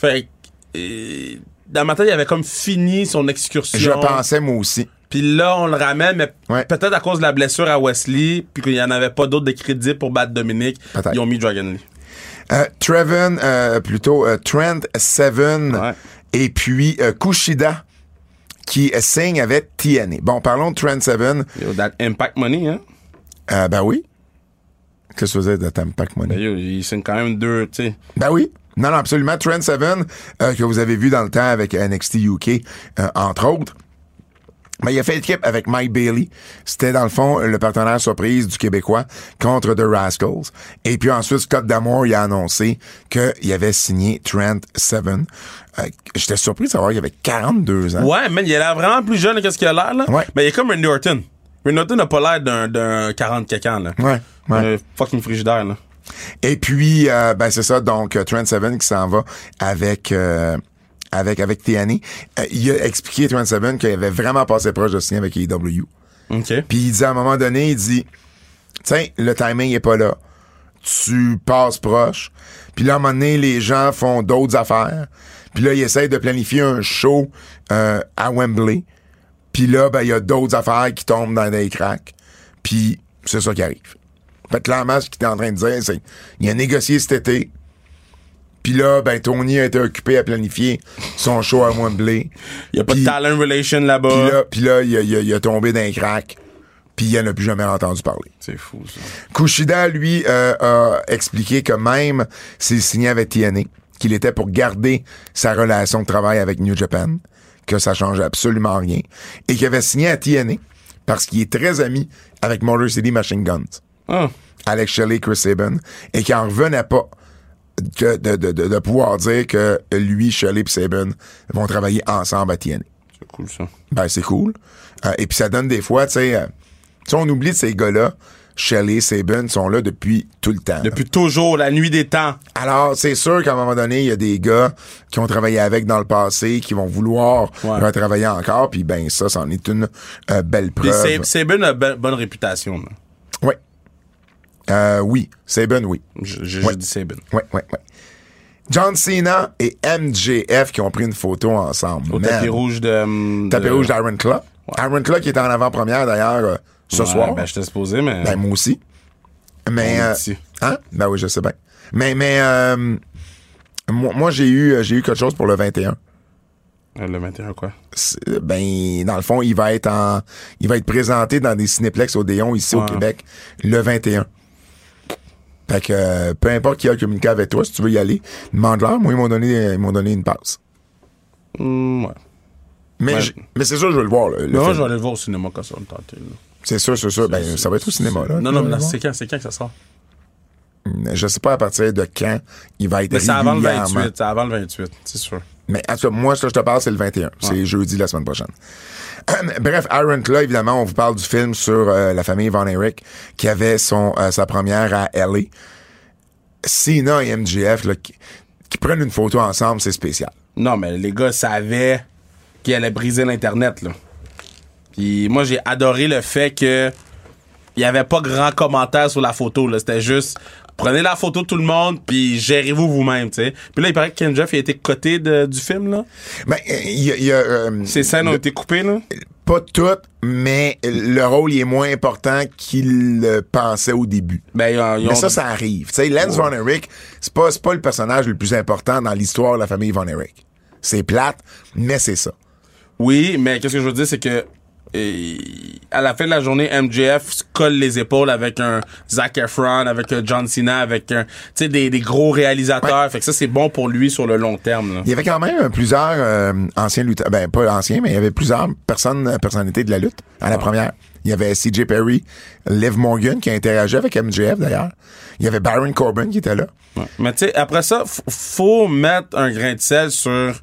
Fait que, euh, dans ma tête, il avait comme fini son excursion. je pensais, moi aussi. Puis là, on le ramène, mais Ouais. peut-être à cause de la blessure à Wesley, puis qu'il n'y en avait pas d'autres de crédits pour battre Dominique, ils ont mis Dragon Lee. Euh, Trevin, euh, plutôt euh, Trent Seven Ouais. et puis Kushida qui signe avec TNA. Bon, parlons de Trent Seven. Yo, that Impact Money, hein? Ben oui. Qu'est-ce que vous de Tampac Money? Ben, yo, il signe quand même deux, tu sais. Ben oui. Non, non, absolument. Trent Seven, euh, que vous avez vu dans le temps avec NXT UK, euh, entre autres. Ben, il a fait équipe avec Mike Bailey. C'était, dans le fond, le partenaire surprise du Québécois contre The Rascals. Et puis ensuite, Scott D'Amour, il a annoncé qu'il avait signé Trent Seven. Euh, J'étais surpris de savoir qu'il avait 42 ans. Ouais, mais il a l'air vraiment plus jeune que ce qu'il a l'air, là. Ouais. Mais il est comme Randy Orton. Randy Orton n'a pas l'air d'un, d'un 40 quelqu'un, là. Ouais, ouais. Un fucking frigidaire, là. Et puis, euh, ben c'est ça, donc euh, Trent Seven qui s'en va avec euh, avec avec TNA. Euh, il a expliqué Trent Seven qu'il avait vraiment passé proche de signer avec AEW. OK. Puis il dit à un moment donné, il dit, tiens, le timing est pas là. Tu passes proche. Puis là, à un moment donné, les gens font d'autres affaires. Puis là, ils essayent de planifier un show euh, à Wembley. Puis là, ben, il y a d'autres affaires qui tombent dans des cracks. Puis c'est ça qui arrive. Fait que clairement, ce qu'il est en train de dire, c'est il a négocié cet été. Puis là, ben, Tony a été occupé à planifier son show à Wembley. Il y a pas Puis- de talent relation Puis là-bas. là, puis là il, a, il a- il a tombé d'un crack. Puis il en a plus jamais entendu parler. C'est fou, ça. Kushida, lui, euh, a expliqué que même s'il signait avec TNA, qu'il était pour garder sa relation de travail avec New Japan, que ça changeait absolument rien, et qu'il avait signé à TNA parce qu'il est très ami avec Motor City Machine Guns, Ah. Alex Shelley, Chris Sabin, et qu'il en revenait pas de, de, de, de- de pouvoir dire que lui, Shelley et Sabin vont travailler ensemble à TNA. C'est cool, ça. Ben, c'est cool. Euh, et puis ça donne des fois, tu sais, euh, on oublie de ces gars-là. Shelley, Sabin sont là depuis tout le temps. Depuis toujours, la nuit des temps. Alors, c'est sûr qu'à un moment donné, il y a des gars qui ont travaillé avec dans le passé, qui vont vouloir Ouais. retravailler encore, puis ben ça, c'en est une euh, belle preuve. Sabin a be- bonne réputation. là. Ouais. Euh, oui, Sabin, oui. J'ai Ouais. dit Sabin. Ouais, ouais, ouais. John Cena et MJF qui ont pris une photo ensemble. Au Man. tapis rouge de... Tapis de- rouge d'Aaron Claw. Aaron Claw qui est en avant-première d'ailleurs euh, ce Ouais, soir. Ben, j'étais supposé, mais... Ben, moi aussi. Mais. Euh, hein? Ben oui, je sais bien. Mais, mais, euh, moi, moi, j'ai eu, j'ai eu quelque chose pour le 21. Euh, Le 21, quoi? Ben, dans le fond, il va être en, il va être présenté dans des cinéplex Odéon ici au Ouais. Québec le 21. Fait que, euh, peu importe qui a communiqué avec toi, si tu veux y aller, demande-leur. Moi, ils m'ont donné, ils m'ont donné une passe. Hum, ouais. Mais, Ouais. mais c'est sûr, je veux le voir, là, le Non, film. je vais aller le voir au cinéma quand ça va me tenter. C'est sûr, c'est sûr. Ben, ça va être au cinéma, là. Non, non, mais c'est quand, c'est quand que ça sort? Voir. Je sais pas à partir de quand il va être Mais c'est avant le régulièrement. 28, c'est avant le 28, c'est sûr. Mais en tout cas, moi, ce que je te parle, c'est le 21. C'est jeudi la semaine prochaine. (clears throat) Bref, Aaron Claw, évidemment, on vous parle du film sur euh, la famille Von Erich qui avait son euh, sa première à LA. Cena et MJF là, qui, qui prennent une photo ensemble, c'est spécial. Non, mais les gars savaient qu'il allait briser l'Internet, là. Puis moi, j'ai adoré le fait que il y avait pas grand commentaire sur la photo, là. C'était juste, prenez la photo de tout le monde, puis gérez-vous vous-même, tu sais. Puis là, il paraît que Ken Jeff a été coté de- du film, là. Ben, il y a, il y a, euh, Ces scènes ont été coupées, là? pas toutes, mais le rôle il est moins important qu'il le pensait au début. Ben, Mais ça, ça arrive. Tu sais, Lance Von Erich, c'est pas, pas le personnage le plus important dans l'histoire de la famille Von Erich. C'est plate, mais c'est ça. Oui, mais qu'est-ce que je veux dire, c'est que euh, à la fin de la journée, MJF se colle les épaules avec un Zac Efron, avec un John Cena, avec un, des, des gros réalisateurs. Fait que ça, c'est bon pour lui sur le long terme. Là. Il y avait quand même euh, plusieurs euh, anciens lutteurs, ben pas anciens, mais il y avait plusieurs personnes, euh, personnalités de la lutte à la première. Il y avait CJ Perry, Liv Morgan qui a interagi avec MJF d'ailleurs. Il y avait Baron Corbin qui était là. Ouais. Mais tu sais, après ça, faut mettre un grain de sel sur.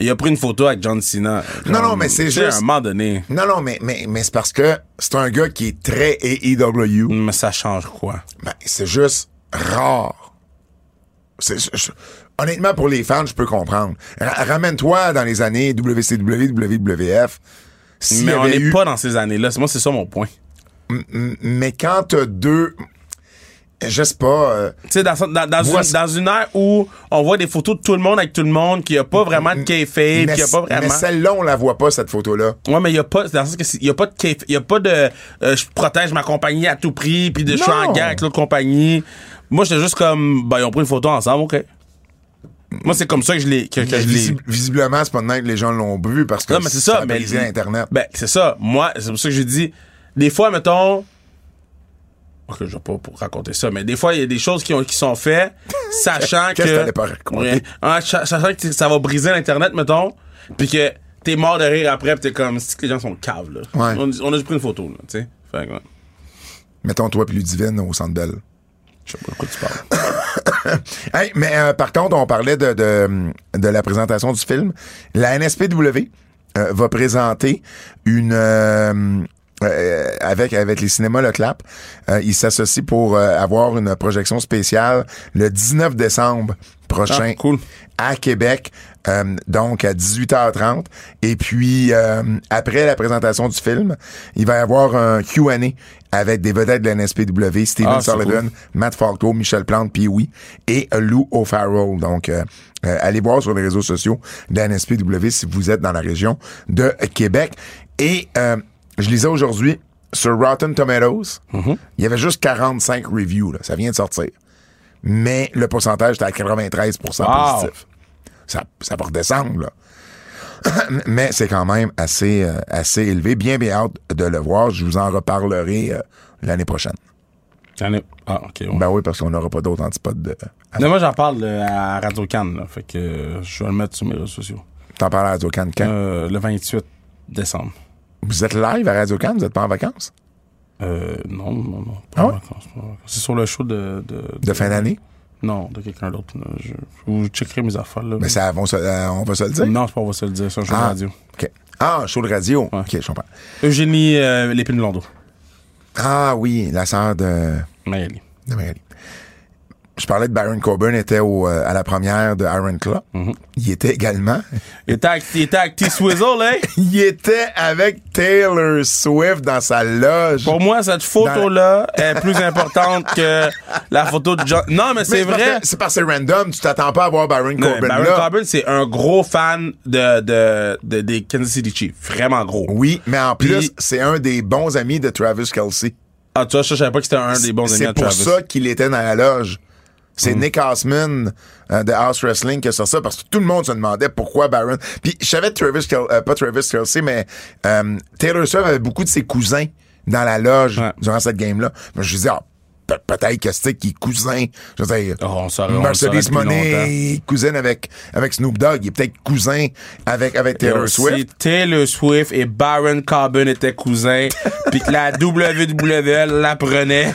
Il a pris une photo avec John Cena. Non, non, mais c'est juste- À un moment donné, Non, non, mais, mais, mais c'est parce que c'est un gars qui est très AEW. mais ça change quoi? Ben, c'est juste rare. C'est- je- je- honnêtement, pour les fans, je peux comprendre. Ra- Ramène-toi dans les années WCW, WWF. Mais on n'est eu- pas dans ces années-là. Moi, c'est ça mon point. M- Mais quand t'as deux... Je sais pas... euh, Tu sais, dans, dans, dans, Voici- dans une ère où on voit des photos de tout le monde avec tout le monde, qu'il n'y a pas vraiment de kayfabe, qu'il mais n'y a pas mais vraiment... celle-là, on la voit pas, cette photo-là. Ouais, mais il y a pas, dans le sens que il y a pas de kayf- il y a pas de, euh, je protège ma compagnie à tout prix, puis de je suis en guerre avec l'autre compagnie. Moi, j'étais juste comme, ben, ils ont pris une photo ensemble, ok. Moi, c'est comme ça que je l'ai, que, que je l'ai. Visi- visiblement, c'est pas de même que les gens l'ont vu parce que Non, mais c'est ça, a mais. brisé l'Internet. Ben, c'est ça. Moi, c'est pour ça que j'ai dit, des fois, mettons, ok, je vais pas pour raconter ça, mais des fois, il y a des choses qui, ont, qui sont faites, sachant que. Qu'est-ce que pas raconter? Ah, sa- sachant que ça va briser l'Internet, mettons, puis que t'es mort de rire après, pis t'es comme, que les gens sont caves, là? Ouais. On, on a juste pris une photo, là, tu sais. Fait que, ouais. Mettons toi puis Ludivine au Centre Bell. Je sais pas de quoi tu parles. (coughs) Hey, mais euh, par contre, on parlait de, de, de la présentation du film. La NSPW euh, va présenter une... euh, euh, avec avec les cinémas Le Clap, euh, ils s'associent pour euh, avoir une projection spéciale le 19 décembre prochain Ah, cool. à Québec, euh, donc à 18h30. Et puis, euh, après la présentation du film, il va y avoir un Q&A avec des vedettes de la NSPW, Steven Ah, Sullivan, Matt Falco, Michel Plante, puis oui, et Lou O'Farrell. Donc, euh, euh, allez voir sur les réseaux sociaux de la NSPW si vous êtes dans la région de Québec. Et euh, je lisais aujourd'hui sur Rotten Tomatoes, il y avait juste 45 reviews. Là. Ça vient de sortir. Mais le pourcentage était à 93 Wow. positif. Ça, ça va redescendre, là. (coughs) Mais c'est quand même assez, euh, assez élevé. Bien, bien hâte de le voir. Je vous en reparlerai euh, l'année prochaine. Ah, ok. ouais. Ben oui, parce qu'on n'aura pas d'autres antipodes. De... Non, moi, j'en parle euh, à Radio Cannes, là. Fait que euh, je vais le mettre sur mes réseaux sociaux. T'en parles à Radio Can quand? Euh, le 28 décembre. Vous êtes live à Radio Can? Vous êtes pas en vacances? Euh, non, non, non. Pas Ah en ouais? en vacances. C'est sur le show de. De, De fin d'année? Non, de quelqu'un d'autre. Je, vous checkerez mes affaires, là. Mais ça, on, se- euh, on va se le dire? Non, c'est pas, on va se le dire. C'est un show de Ah, radio. OK. Ah, show de radio. Ouais. OK, je comprends. Eugénie euh, Lépine Blondeau. Ah oui, la sœur de, Maëlie. de Magali. Je parlais de Baron Coburn, était au, euh, à la première de Iron Claw. Mm-hmm. Il était également. (laughs) Il était avec, il était avec T-Swizzle, hein? (laughs) Il était avec Taylor Swift dans sa loge. Pour moi, cette photo-là est plus importante que la photo de John. Non, mais c'est vrai. C'est parce que c'est random. Tu t'attends pas à voir Baron Non, Corbin Baron là. Corbin, c'est un gros fan de, de, de- des Kansas City Chiefs. Vraiment gros. Oui, mais en plus, c'est un des bons amis de Travis Kelsey. Ah, tu vois, je savais pas que c'était un des bons amis C'est à pour Travis. ça qu'il était dans la loge. C'est Mm. Nick Osman euh, de House Wrestling qui a sorti ça parce que tout le monde se demandait pourquoi Baron. Puis je savais que Travis, Kel- euh, pas Travis Kelsey, mais euh, Taylor Swift avait beaucoup de ses cousins dans la loge Ouais. durant cette game-là. Je me disais, ah, pe- peut-être que c'était qui est cousin. Je veux dire, Oh, on Mercedes. Money, cousine avec, avec Snoop Dogg. Il est peut-être cousin avec, avec Taylor aussi, Swift. Taylor Swift et Baron Corbin étaient cousins, (laughs) puis que la WWE l'apprenait.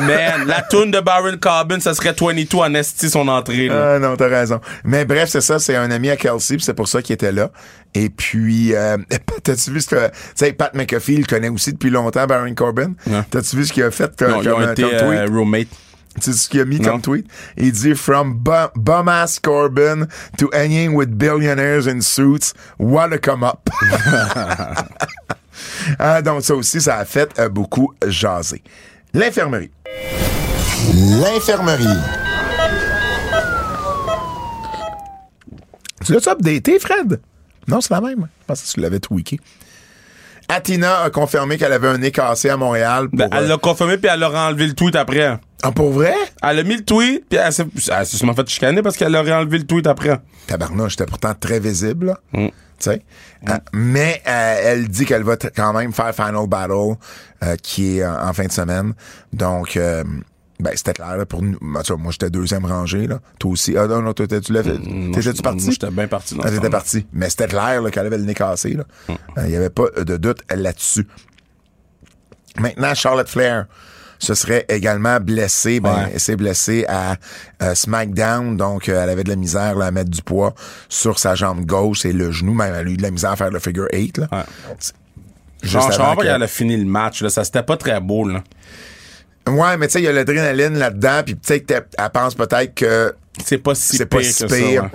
Man, la tune de Baron Corbin, ça serait 22 en esti son entrée. Là. Ah non, t'as raison. Mais bref, c'est ça, c'est un ami à Kelsey, c'est pour ça qu'il était là. Et puis, euh, (laughs) t'as-tu vu ce que... Tu sais, Pat McAfee, il connaît aussi depuis longtemps, Baron Corbin? T'as-tu vu ce qu'il a fait comme, ont- ils ont comme, été comme? Euh, roommates. Tu sais ce qu'il a mis Non. comme tweet? Il dit « From bu- bum-ass Corbin to hanging with billionaires in suits, what a come up! (laughs) » Ah, donc ça aussi, ça a fait euh, beaucoup jaser. L'infirmerie. L'infirmerie. Tu l'as-tu updaté, Fred? Non, c'est la même. Je pense que tu l'avais tweaké. Atina a confirmé qu'elle avait un nez cassé à Montréal. Pour, Ben, elle euh, l'a confirmé, puis elle a enlevé le tweet après. Ah, pour vrai? Elle a mis le tweet, puis elle s'est sûrement fait chicaner parce qu'elle aurait enlevé le tweet après. Tabarnouche, j'étais pourtant très visible. Mm. Tu sais? Euh, mais euh, elle dit qu'elle va quand même faire Final Battle, euh, qui est en, en fin de semaine. Donc, euh, ben, c'était clair là, pour nous. Ben, tu vois, moi, j'étais deuxième rangée. Là. Toi aussi. Ah non, non, toi, tu l'as fait. Mm, T'étais-tu je- parti? moi, J'étais bien parti dans Ah, t'étais parti. Mais c'était clair là, qu'elle avait le nez cassé. là. Mm. Euh, Il n'y avait pas de doute là-dessus. Maintenant, Charlotte Flair se serait également blessée. Ben, Ouais. Elle s'est blessée à euh, SmackDown. Donc, euh, elle avait de la misère là, à mettre du poids sur sa jambe gauche et le genou. Même, elle a eu de la misère à faire le figure 8. Là. Ouais. Je Juste je avant comprends pas qu'elle a fini le match. Là. Ça, c'était pas très beau. Là. Ouais, mais tu sais, il y a l'adrénaline là-dedans. Puis tu sais, que t'es- elle pense peut-être que C'est pas si c'est pire pas si que pire. ça. ouais.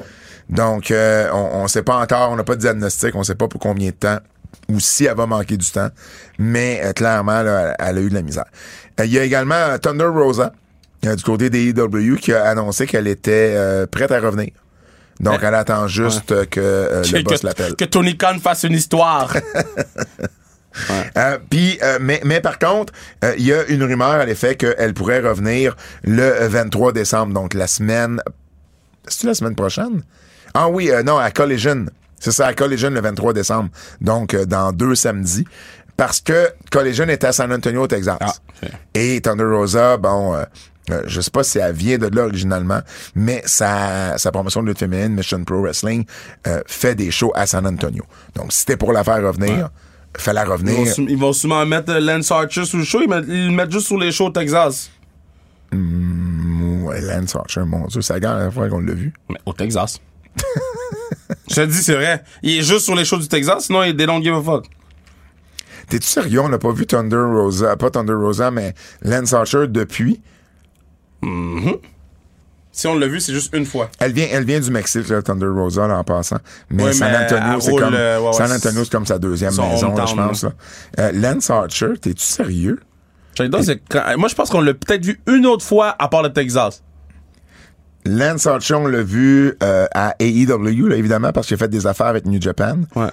Donc, euh, on, on sait pas encore, on n'a pas de diagnostic, on sait pas pour combien de temps ou si elle va manquer du temps. Mais euh, clairement, là, elle, elle a eu de la misère. Euh, Il y a également euh, Thunder Rosa du côté des EW qui a annoncé qu'elle était euh, prête à revenir. Donc, elle attend juste que euh, le boss l'appelle. que Tony Khan fasse une histoire. (laughs) Euh, Puis, euh, mais, mais par contre, euh, il y a une rumeur à l'effet qu'elle pourrait revenir le 23 décembre, donc la semaine. C'est la semaine prochaine? Ah oui, non, à Collision. C'est ça, à Collision le 23 décembre. Donc, dans deux samedis. Parce que Collision est à San Antonio, Texas. Ah. Et Thunder Rosa, bon, euh, je sais pas si elle vient de là originalement, mais sa, sa promotion de lutte féminine, Mission Pro Wrestling, euh, fait des shows à San Antonio. Donc, si c'était pour la faire revenir, fallait Ils vont, revenir. ils vont souvent mettre Lance Archer sur le show. Ils, mettent- ils mettent juste sur les shows au Texas. Ouais, Lance Archer, mon Dieu, c'est la dernière fois qu'on l'a vu. Mais au Texas. (laughs) Je te dis, c'est vrai. Il est juste sur les shows du Texas, sinon, il don't give a fuck. T'es-tu sérieux? On n'a pas vu Thunder Rosa, pas Thunder Rosa, mais Lance Archer depuis. Si on l'a vu, c'est juste une fois. Elle vient, elle vient du Mexique, là, Thunder Rosa, là, en passant. Mais San Antonio, c'est comme, euh, ouais, ouais, San Antonio, c'est comme sa deuxième son maison, là, je pense, là. Euh, Lance Archer, t'es-tu sérieux? Quand- Moi, je pense qu'on l'a peut-être vu une autre fois à part le Texas. Lance Archer, on l'a vu euh, à AEW, là, évidemment, parce qu'il a fait des affaires avec New Japan. Ouais.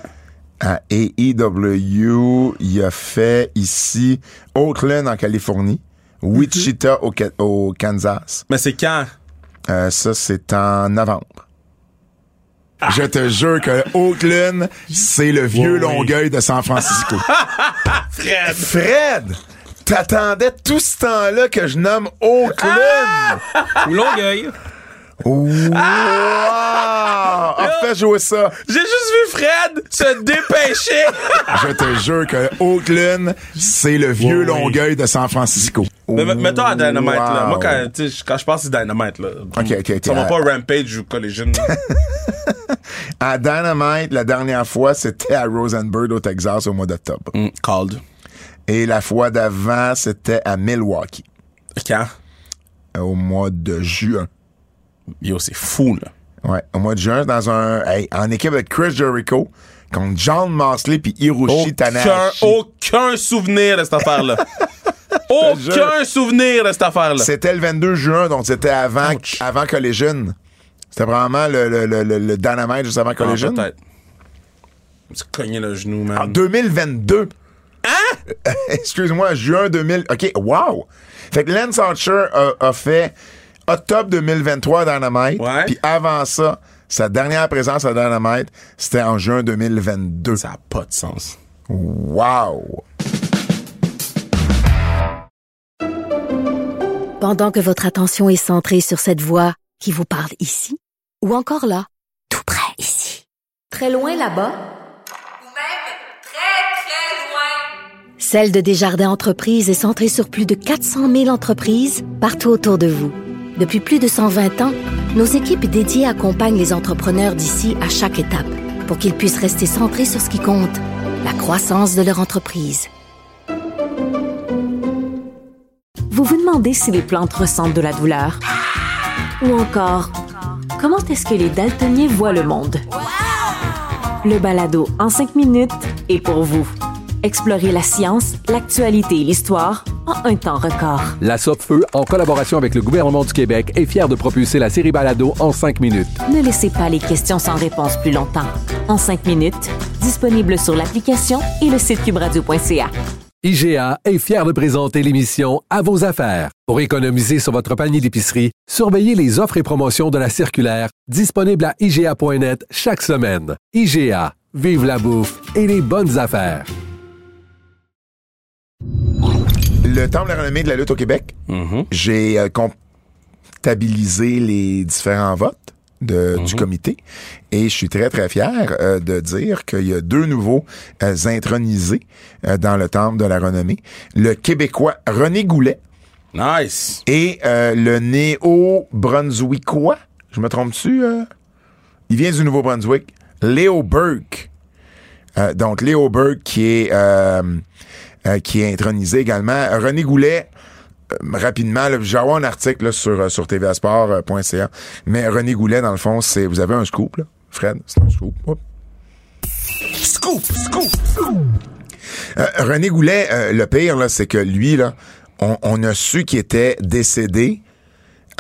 À AEW, il a fait ici Oakland en Californie, Wichita au, au Kansas. Mais c'est quand? Euh, ça, c'est en novembre. Je te jure que Oakland, c'est le vieux Oui. Longueuil de San Francisco. (laughs) Fred! Fred! T'attendais tout ce temps-là que je nomme Oakland! Ou Longueuil. Wow! Ah, fais jouer ça! J'ai juste vu Fred se dépêcher. (laughs) Je te jure que Oakland, c'est le vieux Oui, oui. Longueuil de San Francisco. Mais mettons à Dynamite, là. Moi, quand, tu sais, quand je pense à Dynamite, là. Ok, ok, ok. Ça va pas Rampage ou Collision. (laughs) À Dynamite, la dernière fois, c'était à Rosenberg au Texas au mois d'octobre. Mm, called. Et la fois d'avant, c'était à Milwaukee Quand? au mois de juin. Yo, c'est fou, là. Ouais, au mois de juin, dans un, hey, en équipe avec Chris Jericho, contre John Moxley puis Hiroshi Aucun, Tanahashi. aucun souvenir de cette affaire-là. (laughs) aucun souvenir de cette affaire-là. C'était le 22 juin, donc c'était avant, Ouch. avant Collision. C'était vraiment le, le, le, le, Dynamite juste avant Ah, Collision. peut-être. Je me suis cogné le genou, man. En 2022. Hein? (laughs) Excuse-moi, juin 2000. OK, wow! Fait que Lance Archer a, a fait octobre 2023 à Dynamite. Puis avant ça, sa dernière présence à Dynamite, c'était en juin 2022. Ça n'a pas de sens. Wow! Pendant que votre attention est centrée sur cette voix qui vous parle ici, ou encore là, tout près ici, très loin là-bas, Ou même très, très loin. Celle de Desjardins Entreprises est centrée sur plus de 400 000 entreprises partout autour de vous. Depuis plus de 120 ans, nos équipes dédiées accompagnent les entrepreneurs d'ici à chaque étape pour qu'ils puissent rester centrés sur ce qui compte, la croissance de leur entreprise. Vous vous demandez si les plantes ressentent de la douleur? Ou encore, comment est-ce que les daltoniens voient le monde? Le balado en 5 minutes est pour vous. Explorez la science, l'actualité et l'histoire en un temps record. La Feu, en collaboration avec le gouvernement du Québec, est fière de propulser la série Balado en cinq minutes. Ne laissez pas les questions sans réponse plus longtemps. En 5 minutes, disponible sur l'application et le site cubradio.ca. IGA est fier de présenter l'émission À vos affaires. Pour économiser sur votre panier d'épicerie, surveillez les offres et promotions de la circulaire disponible à IGA.net chaque semaine. IGA, vive la bouffe et les bonnes affaires. Le Temple de la renommée de la lutte au Québec, Mhm. j'ai euh, comptabilisé les différents votes de- du comité et je suis très, très fier euh, de dire qu'il y a deux nouveaux euh, intronisés euh, dans le Temple de la renommée. Le Québécois René Goulet Nice. et le Néo-Brunswickois, je me trompe-tu? Il vient du Nouveau-Brunswick. Léo Burke. Donc, Léo Burke qui est, euh, qui est intronisé également. René Goulet, euh, rapidement, avoir un article là, sur, euh, sur tvasport.ca. Mais René Goulet, dans le fond, c'est. Vous avez un scoop, là? Fred, c'est un scoop. Oups. Scoop, scoop, scoop. Euh, René Goulet, euh, le pire, là, c'est que lui, là, on, on a su qu'il était décédé.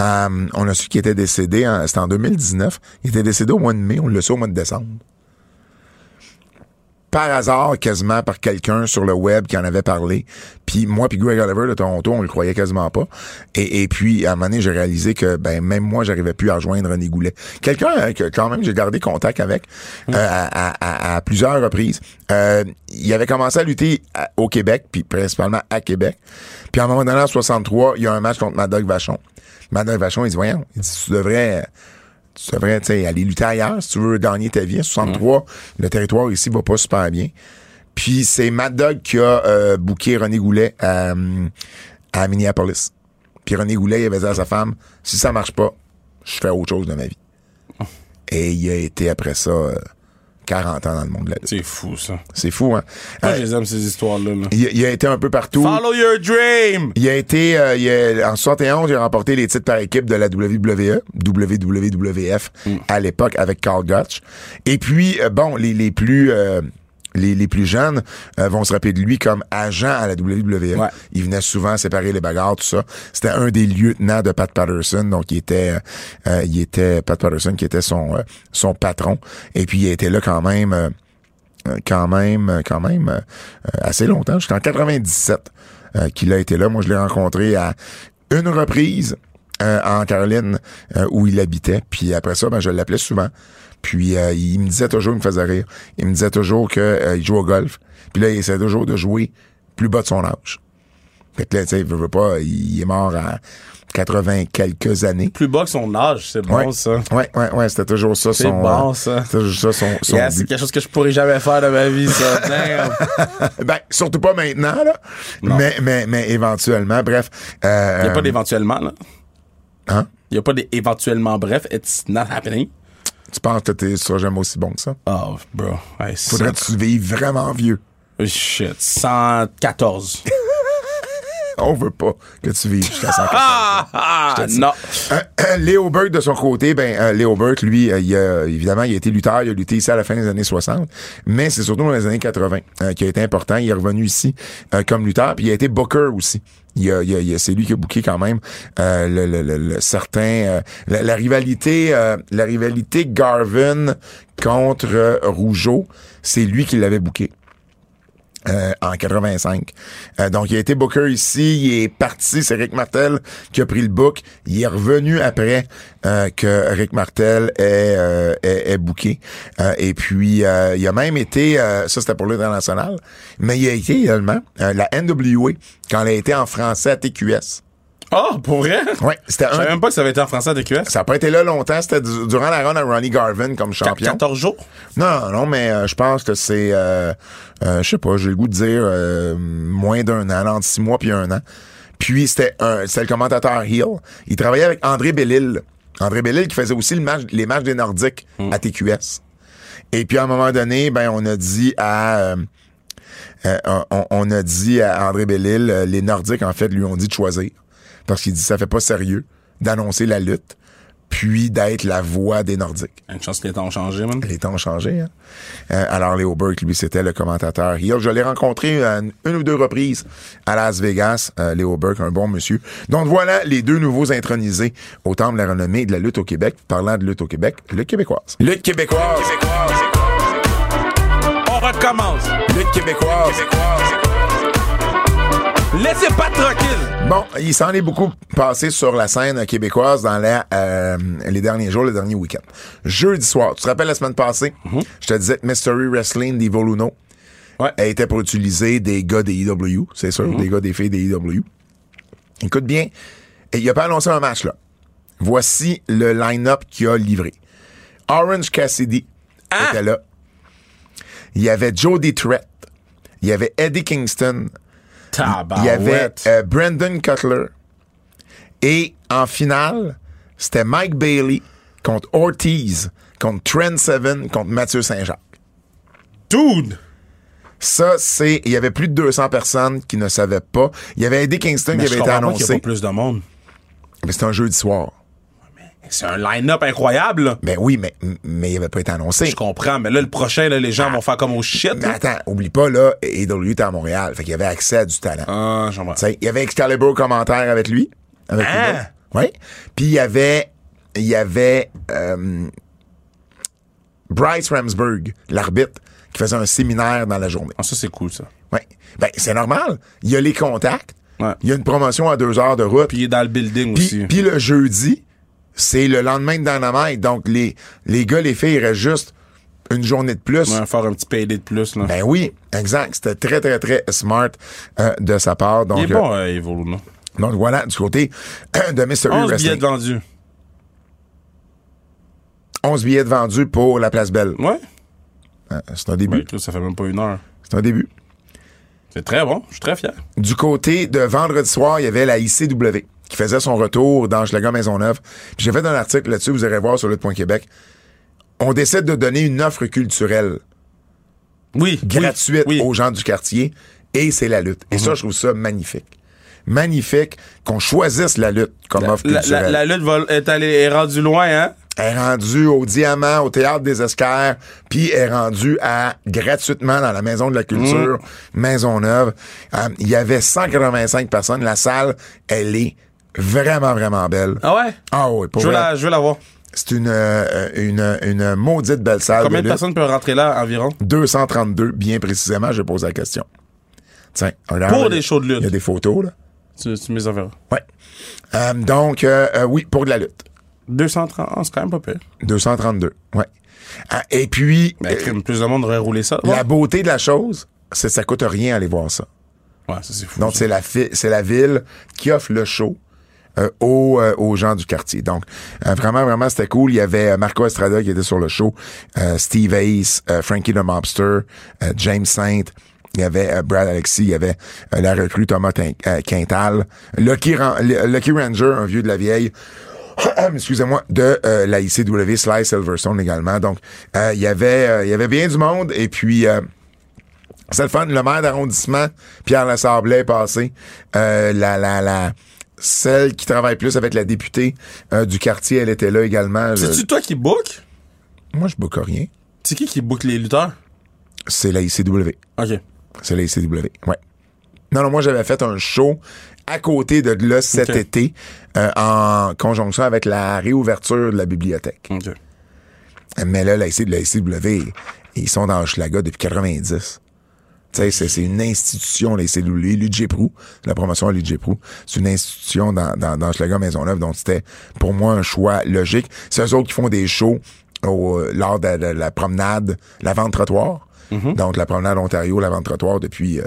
euh, on a su qu'il était décédé, c'était en 2019. Il était décédé au mois de mai, on l'a su au mois de décembre. Par hasard, quasiment par quelqu'un sur le web qui en avait parlé. Puis moi puis Greg Oliver de Toronto, on le croyait quasiment pas. Et, et puis, à un moment donné, j'ai réalisé que ben même moi, j'arrivais plus à rejoindre René Goulet. Quelqu'un euh, que quand même j'ai gardé contact avec euh, à, à- à- à plusieurs reprises. Euh, il avait commencé à lutter au Québec, puis principalement à Québec. Puis à un moment donné, en 63, il y a un match contre Mad Dog Vachon. Mad Dog Vachon, il dit, voyons, il dit, tu devrais tu devrais tu sais, aller lutter ailleurs si tu veux gagner ta vie. En 63, le territoire ici va pas super bien. Puis c'est Mad Dog qui a euh, booké René Goulet à, à Minneapolis. Puis René Goulet, il avait dit à sa femme, si ça marche pas, je fais autre chose de ma vie. Et il a été après ça euh, 40 ans dans le monde de la lutte. C'est fou, ça. C'est fou, hein? Moi, Euh, je les aime, ces histoires-là. là? il, il a été un peu partout. Follow your dream! Il a été, euh, il a- en 71, il a remporté les titres par équipe de la WWE, WWF à l'époque avec Carl Gotch. Et puis, euh, bon, les, les plus, euh, les, les plus jeunes euh, vont se rappeler de lui comme agent à la WWE. Ouais. Il venait souvent séparer les bagarres, tout ça. C'était un des lieutenants de Pat Patterson, donc il était, euh, il était Pat Patterson qui était son, euh, son patron. Et puis, il était là quand même. quand même, quand même assez longtemps, jusqu'en 97 euh, qu'il a été là. Moi, je l'ai rencontré à une reprise euh, en Caroline euh, où il habitait. Puis après ça, ben, je l'appelais souvent. Puis euh, il me disait toujours, il me faisait rire. Il me disait toujours qu'il joue au golf. Puis là, il essaie toujours de jouer plus bas de son âge. Fait que là, tu sais, il veut, veut pas, il est mort à 80 quelques années. Plus bas que son âge, c'est bon, Ouais. ça. Ouais, ouais, ouais, c'était toujours ça C'est son. bon, euh, ça. C'était toujours ça son, son Yeah, c'est quelque chose que je pourrais jamais faire de ma vie, ça. (laughs) Ben, surtout pas maintenant, là. Non. Mais, mais, mais éventuellement, bref. Euh, Il n'y a pas d'éventuellement, là. Hein? Il n'y a pas d'éventuellement, bref, it's not happening. Tu penses que tu seras jamais aussi bon que ça? Oh, bro. Hey, Faudrait que tu vives vraiment vieux. Shit. 114. (laughs) On veut pas que tu vives jusqu'à 100 ah, ah, non. Euh, euh, Léo Burke, de son côté, ben euh, Léo Burke, lui, il a, évidemment, il a été lutteur, il a lutté ici à la fin des années 60, mais c'est surtout dans les années 80 euh, qui a été important. Il est revenu ici comme lutteur, puis il a été booker aussi. Il a, il a- il a- c'est lui qui a booké quand même euh, le, le, le, le certain euh, la, la rivalité euh, la rivalité Garvin contre Rougeau, c'est lui qui l'avait booké. Euh, en 85. Euh, donc, il a été booker ici, il est parti, c'est Rick Martel qui a pris le book. Il est revenu après euh, que Rick Martel est, est, est booké. Euh, et puis, euh, il a même été, euh, ça c'était pour l'international, mais il a été également la NWA quand elle a été en français à TQS. Oh, pour vrai? Ouais, c'était Je savais même pas que ça avait été en français à TQS. Ça a pas été là longtemps, c'était du- durant la run à Ronnie Garvin comme champion. 14 jours? Non, non, mais euh, je pense que c'est, euh, euh, je sais pas, j'ai le goût de dire moins d'un an, entre six mois puis un an. Puis c'était un, c'était le commentateur Hill. Il travaillait avec André Bellil. André Bellil qui faisait aussi le match, les matchs des Nordiques à TQS. Et puis à un moment donné, ben on a dit à on, on a dit à André Bellil, les Nordiques en fait lui ont dit de choisir parce qu'il dit ça fait pas sérieux d'annoncer la lutte puis d'être la voix des Nordiques. Une chance que les temps ont changé, man. Les temps ont changé. Hein? Euh, alors, Léo Burke, lui, c'était le commentateur. Hier, je l'ai rencontré euh, une ou deux reprises à Las Vegas. Euh, Léo Burke, un bon monsieur. Donc, voilà les deux nouveaux intronisés au Temple de la renommée de la lutte au Québec. Parlant de lutte au Québec, lutte québécoise. Lutte québécoise. On recommence. Lutte québécoise. Laissez pas tranquille. Bon, il s'en est beaucoup passé sur la scène québécoise dans la, euh, les derniers jours, le dernier week-end. Jeudi soir, tu te rappelles la semaine passée, je te disais que Mystery Wrestling d'Ivo Luno Ouais. elle était pour utiliser des gars des EW, c'est sûr, des gars des filles des EW. Écoute bien, et il a pas annoncé un match là. Voici le line-up qu'il a livré. Orange Cassidy était là. Il y avait Jody Trett. Il y avait Eddie Kingston. Il y avait euh, Brandon Cutler. Et en finale, c'était Mike Bailey contre Ortiz, contre Trent Seven, contre Mathieu Saint-Jacques. Dude! Ça, c'est. Il y avait plus de 200 personnes qui ne savaient pas. Il y avait Eddie Kingston Mais qui je avait été pas qu'il y a annoncé. pas plus de monde. Mais c'était un jeudi soir. C'est un line-up incroyable, là. Ben oui, mais, mais il avait pas été annoncé. Je comprends, mais là, le prochain, là, les gens vont faire comme au shit. Mais là. attends, oublie pas, là, AEW était à Montréal. Fait qu'il y avait accès à du talent. Ah, j'en il y avait Excalibur commentaire avec lui. Avec Ah! Oui. Puis il y avait. Il y avait. euh, Bryce Ramsburg, l'arbitre, qui faisait un séminaire dans la journée. Ah, ça, c'est cool, ça. Ouais. Ben, c'est normal. Il y a les contacts. Ouais. Il y a une promotion à deux heures de route. Puis il est dans le building Puis, aussi. puis le jeudi, c'est le lendemain de Dynamite. Donc, les, les gars, les filles, il reste juste une journée de plus. Ouais, faire un petit payday de plus, là. Ben oui, exact. C'était très, très, très smart euh, de sa part. Donc, il est euh, bon, euh, Evo, là. donc voilà, du côté de Mystery 11 billets Wrestling. de vendus. 11 billets vendus pour la Place Belle. Ouais. Euh, C'est un début. Ben, ça fait même pas une heure. C'est un début. C'est très bon. Je suis très fier. Du côté de vendredi soir, il y avait la ICW qui faisait son retour dans Schlager Maisonneuve. Puis j'ai fait un article là-dessus, vous irez voir sur le.québec. on décide de donner une offre culturelle Oui. gratuite oui, oui. aux gens du quartier et c'est la lutte. Et ça, je trouve ça magnifique. Magnifique qu'on choisisse la lutte comme offre culturelle. la, la lutte va, est, allée, est rendue loin, hein? est rendue au Diamant, au Théâtre des Esquerres, puis est rendue à gratuitement dans la Maison de la Culture, Maisonneuve. Euh, Il y avait 185 personnes. La salle, elle est vraiment, vraiment belle. Ah ouais? Ah oui, pour Je veux, vrai. la, je veux la voir. C'est une, euh, une, une maudite belle salle. Combien de personnes peuvent rentrer là environ? 232, bien précisément, je pose la question. Tiens, regarde. Pour des shows de lutte. Il y a des photos, là. Tu, tu me les enverras. Ouais. Euh, donc, euh, euh, oui, pour de la lutte. 230, ah, c'est quand même pas pire. 232, ouais. Ah, et puis, crime, plus de monde aurait roulé ça. la beauté de la chose, c'est que ça coûte rien aller voir ça. Ouais, ça c'est fou. Donc, c'est la, c'est la ville qui offre le show euh, aux, euh, aux gens du quartier. Donc, euh, vraiment, vraiment, c'était cool. Il y avait euh, Marco Estrada qui était sur le show, euh, Steve Ace, euh, Frankie the Mobster, James Saint. Il y avait Brad Alexis, il y avait la recrue Thomas Quintal, Lucky, Lucky Ranger, un vieux de la vieille, (coughs) excusez-moi, de euh, la ICW, Sly Silverstone également. Donc, euh, il y avait euh, il y avait bien du monde. Et puis, c'est le fun. Le maire d'arrondissement, Pierre Lassablet, est passé. La, la, la, celle qui travaille plus avec la députée euh, du quartier, elle était là également. C'est-tu toi qui book? Moi, je boucle rien. C'est qui qui book les lutteurs? C'est la ICW. OK. C'est la ICW, ouais. Non, non, moi, j'avais fait un show à côté de là cet été euh, en conjonction avec la réouverture de la bibliothèque. OK. Mais là, la, IC la ICW, ils sont dans Hochelaga depuis 90. Tu sais, c'est, c'est une institution, la ICW, l'UDGPRO, la promotion à l'UDGPRO. C'est une institution dans, dans, dans Hochelaga Maisonneuve, donc c'était pour moi un choix logique. C'est eux autres qui font des shows au, euh, lors de, de la promenade, la vente trottoir. Donc la promenade Ontario, la vente trottoir depuis, euh,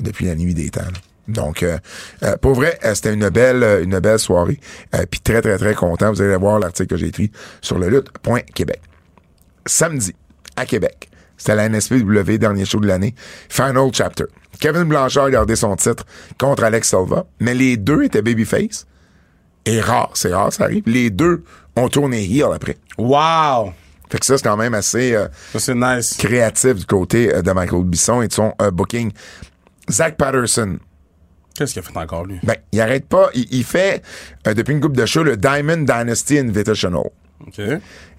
depuis la nuit des temps. là. Donc, euh, euh, pour vrai, euh, c'était une belle, une belle soirée. Euh, Puis très, très, très content. Vous allez voir l'article que j'ai écrit sur le lutte.québec samedi à Québec. C'était la NSPW, dernier show de l'année. Final chapter. Kevin Blanchard a gardé son titre contre Alex Silva, mais les deux étaient babyface. Et rare, c'est rare, ça arrive. Les deux ont tourné heel après. Wow! Fait que ça, c'est quand même assez euh, Ça, c'est nice. créatif du côté euh, de Michael Bisson et de son euh, booking. Zach Patterson, Qu'est-ce qu'il a fait encore, lui? ben, il arrête pas. Il, il fait, euh, depuis une coupe de show, le Diamond Dynasty Invitational. OK.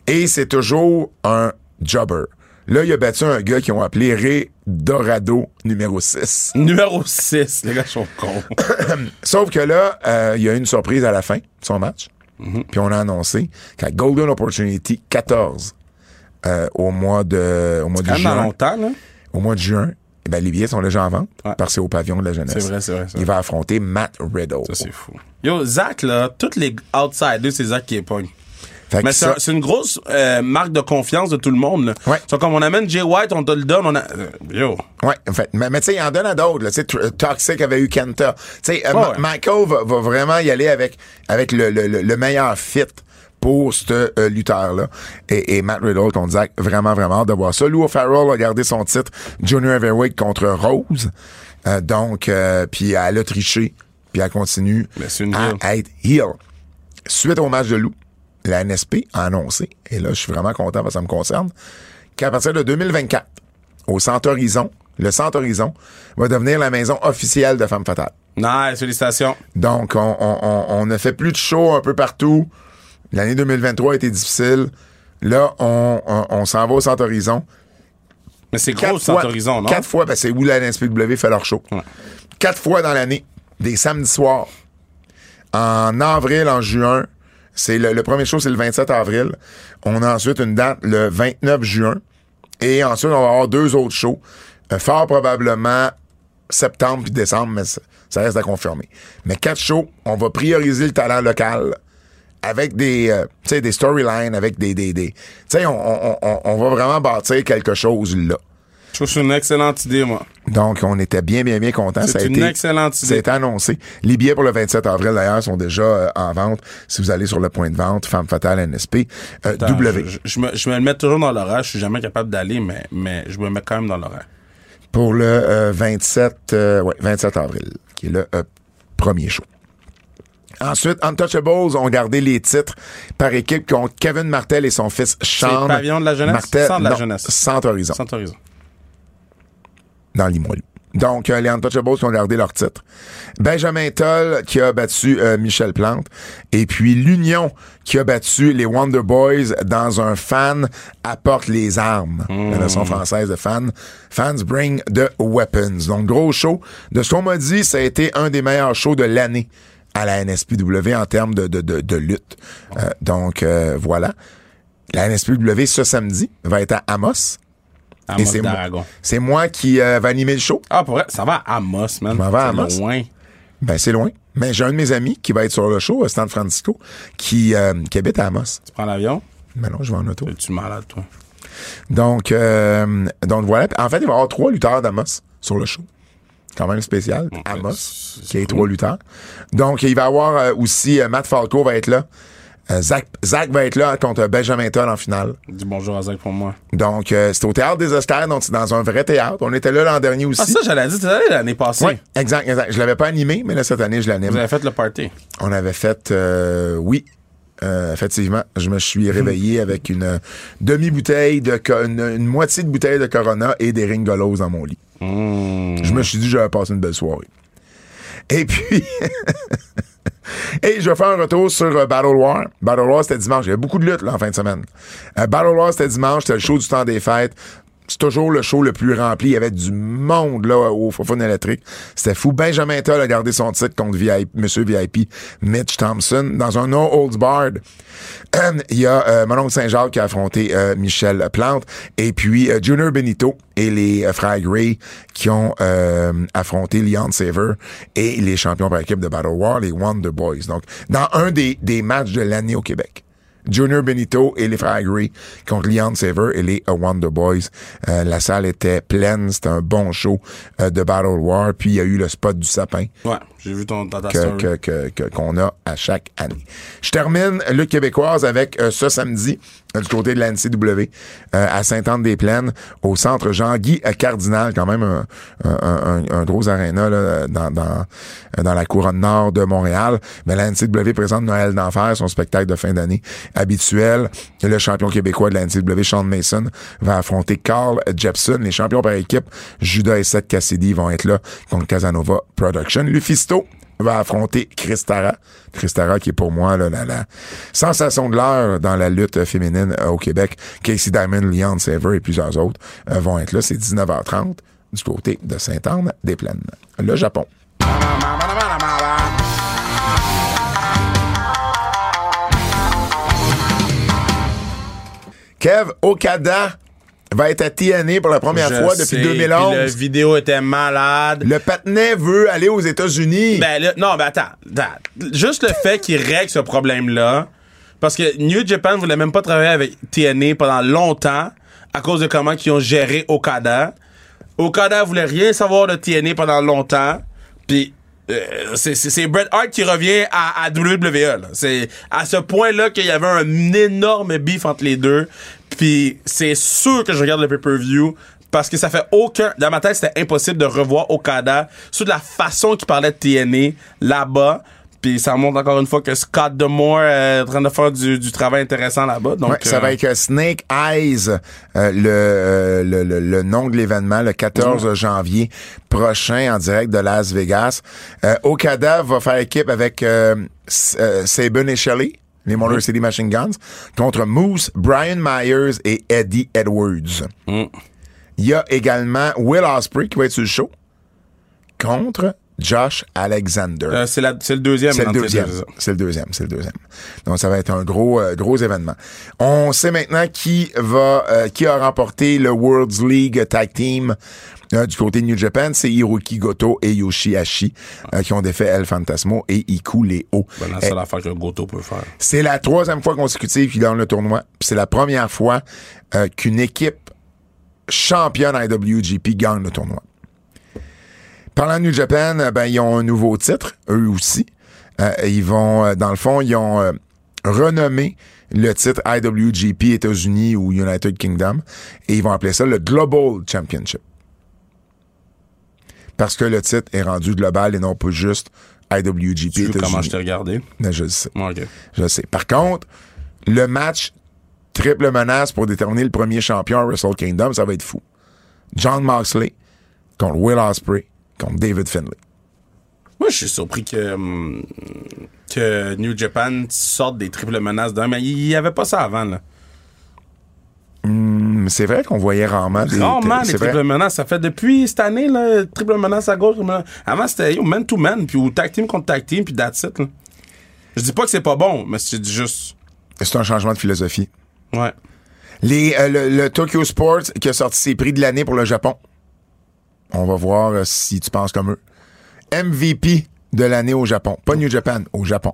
Et c'est toujours un jobber. Là, il a battu un gars qui ont appelé Ray Dorado numéro 6. Numéro 6. Les gars sont cons. (coughs) Sauf que là, euh, il y a eu une surprise à la fin de son match. Puis on a annoncé qu'à Golden Opportunity 14 euh, au mois de au mois de juin, longtemps, là. au mois de juin, eh ben, les billets sont déjà en vente Ouais. parce que c'est au pavillon de la jeunesse. C'est vrai, c'est vrai, Il va affronter Matt Riddle. Ça, c'est fou. Yo, Zach, là, tous les outsiders, c'est Zach qui est pogne. Mais c'est ça- un- c'est une grosse euh, marque de confiance de tout le monde. Là. Ouais. C'est comme on amène Jay White, on te le donne, on a. euh, Yo. Ouais, en fait. Mais, mais tu sais, il en donne à d'autres. là. Tu sais, Tr- Toxic avait eu Kenta. Tu sais, euh, Ouais. Michael va, va vraiment y aller avec, avec le, le, le- le meilleur fit pour ce euh, lutteur-là. Et, et Matt Riddle, qu'on disait vraiment, vraiment hâte de voir ça. Lou Farrell a gardé son titre Junior Heavyweight contre Rose. Euh, donc, euh, puis elle a triché, puis elle continue à être heel. Suite au match de Lou, la NSP a annoncé, et là, je suis vraiment content parce que ça me concerne, qu'à partir de 2024, au Centre Horizon, le Centre Horizon va devenir la maison officielle de Femme Fatale. Nice, félicitations. Donc, on, on, on, on a fait plus de shows un peu partout. L'année 2023 a été difficile. Là, on, s'en va au Centre Horizon. Mais c'est gros, le Centre Horizon, non? Quatre fois, ben, c'est où la NSPW fait leur show. Ouais. Quatre fois dans l'année, des samedis soirs. En avril, en juin, c'est le, premier show, c'est le 27 avril. On a ensuite une date le 29 juin. Et ensuite, on va avoir deux autres shows. Euh, fort probablement septembre puis décembre, mais ça, reste à confirmer. Mais quatre shows, on va prioriser le talent local avec des, euh, des storylines, avec des, des, des tu sais, on, on, on va vraiment bâtir quelque chose là. Trouve que c'est une excellente idée, moi. Donc, on était bien, bien, bien contents. C'est une été, excellente idée. été annoncé. Les billets pour le 27 avril, d'ailleurs, sont déjà euh, en vente. Si vous allez sur le point de vente, Femme Fatale NSP, euh, Attends, W. Je, je me, je me le mets toujours dans l'horaire. Je suis jamais capable d'aller, mais, mais je me mets quand même dans l'horaire. Pour le euh, 27, euh, ouais, 27 avril, qui est le premier show. Ensuite, Untouchables ont gardé les titres par équipe contre Kevin Martel et son fils Sean. Pavillon de la jeunesse? Martel, Centre de la non, jeunesse. Centre Horizon, Sans horizon. Dans Limoilou. Donc, euh, les Untouchables qui ont gardé leur titre. Benjamin Toll qui a battu euh, Michel Plante. Et puis l'Union qui a battu les Wonder Boys dans un fan apporte les armes. La version française de fan. Fans bring the weapons. Donc, gros show. De ce qu'on m'a dit, ça a été un des meilleurs shows de l'année à la NSPW en termes de, de, de, de lutte. Euh, donc, euh, voilà. La NSPW ce samedi va être à Amos. Amos c'est moi, d'Aragon. c'est moi qui euh, va animer le show. Ah, pour vrai, ça va à Amos, man. M'en vais à C'est Amos. loin. Ben, c'est loin. Mais j'ai un de mes amis qui va être sur le show, à San Francisco, qui, euh, qui habite à Amos. Tu prends l'avion? Ben non, je vais en auto. Tu malade, toi? Donc, euh, donc voilà. En fait, il va y avoir trois lutteurs d'Amos sur le show. Quand même spécial. Amos, qui est trois lutteurs. Donc, il va y avoir euh, aussi euh, Matt Falco va être là. Euh, Zach, Zach va être là contre Benjamin Toll en finale. Dis bonjour à Zach pour moi. Donc, euh, c'est au Théâtre des Oscars, donc c'est dans un vrai théâtre. On était là l'an dernier aussi. Ah, ça, j'allais dire, l'année passée. Oui, exact, exact. Je l'avais pas animé, mais là, cette année, je l'anime. Vous avez fait le party. On avait fait, euh, oui, euh, effectivement, je me suis réveillé avec une euh, demi-bouteille de, une, une moitié de bouteille de Corona et des ringolos dans mon lit. Mmh. Je me suis dit j'avais passé une belle soirée. Et puis, (laughs) et je vais faire un retour sur euh, Battle War. Battle War, c'était dimanche. Il y avait beaucoup de luttes là, en fin de semaine. Euh, Battle War, c'était dimanche. C'était le show du temps des fêtes. C'est toujours le show le plus rempli. Il y avait du monde là au Fofone électrique. C'était fou. Benjamin Toll a gardé son titre contre VIP, Monsieur VIP Mitch Thompson dans un No Holds Barred. (clears throat) Il y a euh, mon oncle Saint-Jacques qui a affronté euh, Michel Plante et puis euh, Junior Benito et les euh, frères Gray qui ont euh, affronté Leon Saver et les champions par équipe de Battle War, les Wonder Boys. Donc, dans un des, des matchs de l'année au Québec. Junior Benito et les frères Gray contre Leon Saver et les Wonder Boys. Euh, la salle était pleine, c'était un bon show euh, de Battle War. Puis il y a eu le spot du sapin j'ai vu ton, ta que- que- que- que- qu'on a à chaque année. Je termine le québécoise avec euh, ce samedi euh, du côté de la NCW euh, à Sainte-Anne-des-Plaines au centre Jean-Guy euh, Cardinal, quand même un, un- un- un gros aréna là, dans, dans, dans la couronne nord de Montréal. Mais la NCW présente Noël d'enfer, son spectacle de fin d'année habituel. Le champion québécois de la NCW, Sean Mason, va affronter Carl Jepson. Les champions par équipe, Judas et Seth Cassidy vont être là contre Casanova Production. Lufisto va affronter Christara. Christara qui est pour moi là, la, sensation de l'heure dans la lutte féminine euh, au Québec. Casey Diamond, Leon Saver et plusieurs autres euh, vont être là. C'est 19h30 du côté de Sainte-Anne-des-Plaines. Le Japon. Kev Okada va être à TNA pour la première Je fois sais, depuis puis La 2011. vidéo était malade. Le patinet veut aller aux États-Unis. Ben là, non, ben attends, attends. Juste le fait qu'il règle ce problème-là, parce que New Japan voulait même pas travailler avec TNA pendant longtemps à cause de comment ils ont géré Okada. Okada voulait rien savoir de TNA pendant longtemps, puis euh, c'est- Bret Hart qui revient à, à WWE. C'est à ce point-là qu'il y avait un énorme beef entre les deux. Puis c'est sûr que je regarde le pay-per-view parce que ça fait aucun... Dans ma tête, c'était impossible de revoir Okada sur de la façon qu'il parlait de TNA là-bas. Puis ça montre encore une fois que Scott Demore est en train de faire du, du travail intéressant là-bas. Donc, Ouais, ça euh, va être euh, Snake Eyes, euh, le, euh, le, le, le nom de l'événement, le 14 janvier prochain en direct de Las Vegas. Euh, Okada va faire équipe avec euh, S- euh, Sabin et Shelley, les Motor City Machine Guns, contre Moose, Brian Myers et Eddie Edwards. Mm. Il y a également Will Ospreay qui va être sur le show contre Josh Alexander. euh, c'est la- c'est le deuxième. C'est le deuxième. C'est le deuxième. C'est le deuxième. Donc, ça va être un gros, euh, gros événement. On sait maintenant qui va, euh, qui a remporté le World's League Tag Team euh, du côté de New Japan. C'est Hiroki Goto et Yoshihashi euh, qui ont défait El Fantasmo et Iku Leo. Ben, la seule affaire que Goto peut faire. c'est la troisième fois consécutive qu'il gagne le tournoi. C'est la première fois euh, qu'une équipe championne IWGP gagne le tournoi. Parlant de New Japan, euh, ben, ils ont un nouveau titre, eux aussi. Euh, ils vont, euh, dans le fond, ils ont euh, renommé le titre IWGP États-Unis ou United Kingdom et ils vont appeler ça le Global Championship. Parce que le titre est rendu global et non pas juste IWGP Tu veux comment je t'ai regardé? Mais je le sais. Je le sais. Par contre, le match triple menace pour déterminer le premier champion à Wrestle Kingdom, ça va être fou. John Moxley contre Will Ospreay contre David Finlay. Moi, je suis surpris que, hum, que New Japan sorte des triples menaces d'un, mais il n'y avait pas ça avant, là. Hum, C'est vrai qu'on voyait rarement des... Rarement, c'est les vrai. triple menaces. Ça fait depuis cette année, là, triple menace à gauche. Avant, c'était yo, man to man, puis ou tag team contre tag team, puis that's it, là. Je dis pas que c'est pas bon, mais c'est juste. C'est un changement de philosophie. Ouais. Les, euh, le, le Tokyo Sports qui a sorti ses prix de l'année pour le Japon. On va voir euh, si tu penses comme eux. MVP de l'année au Japon. Pas New Japan, au Japon.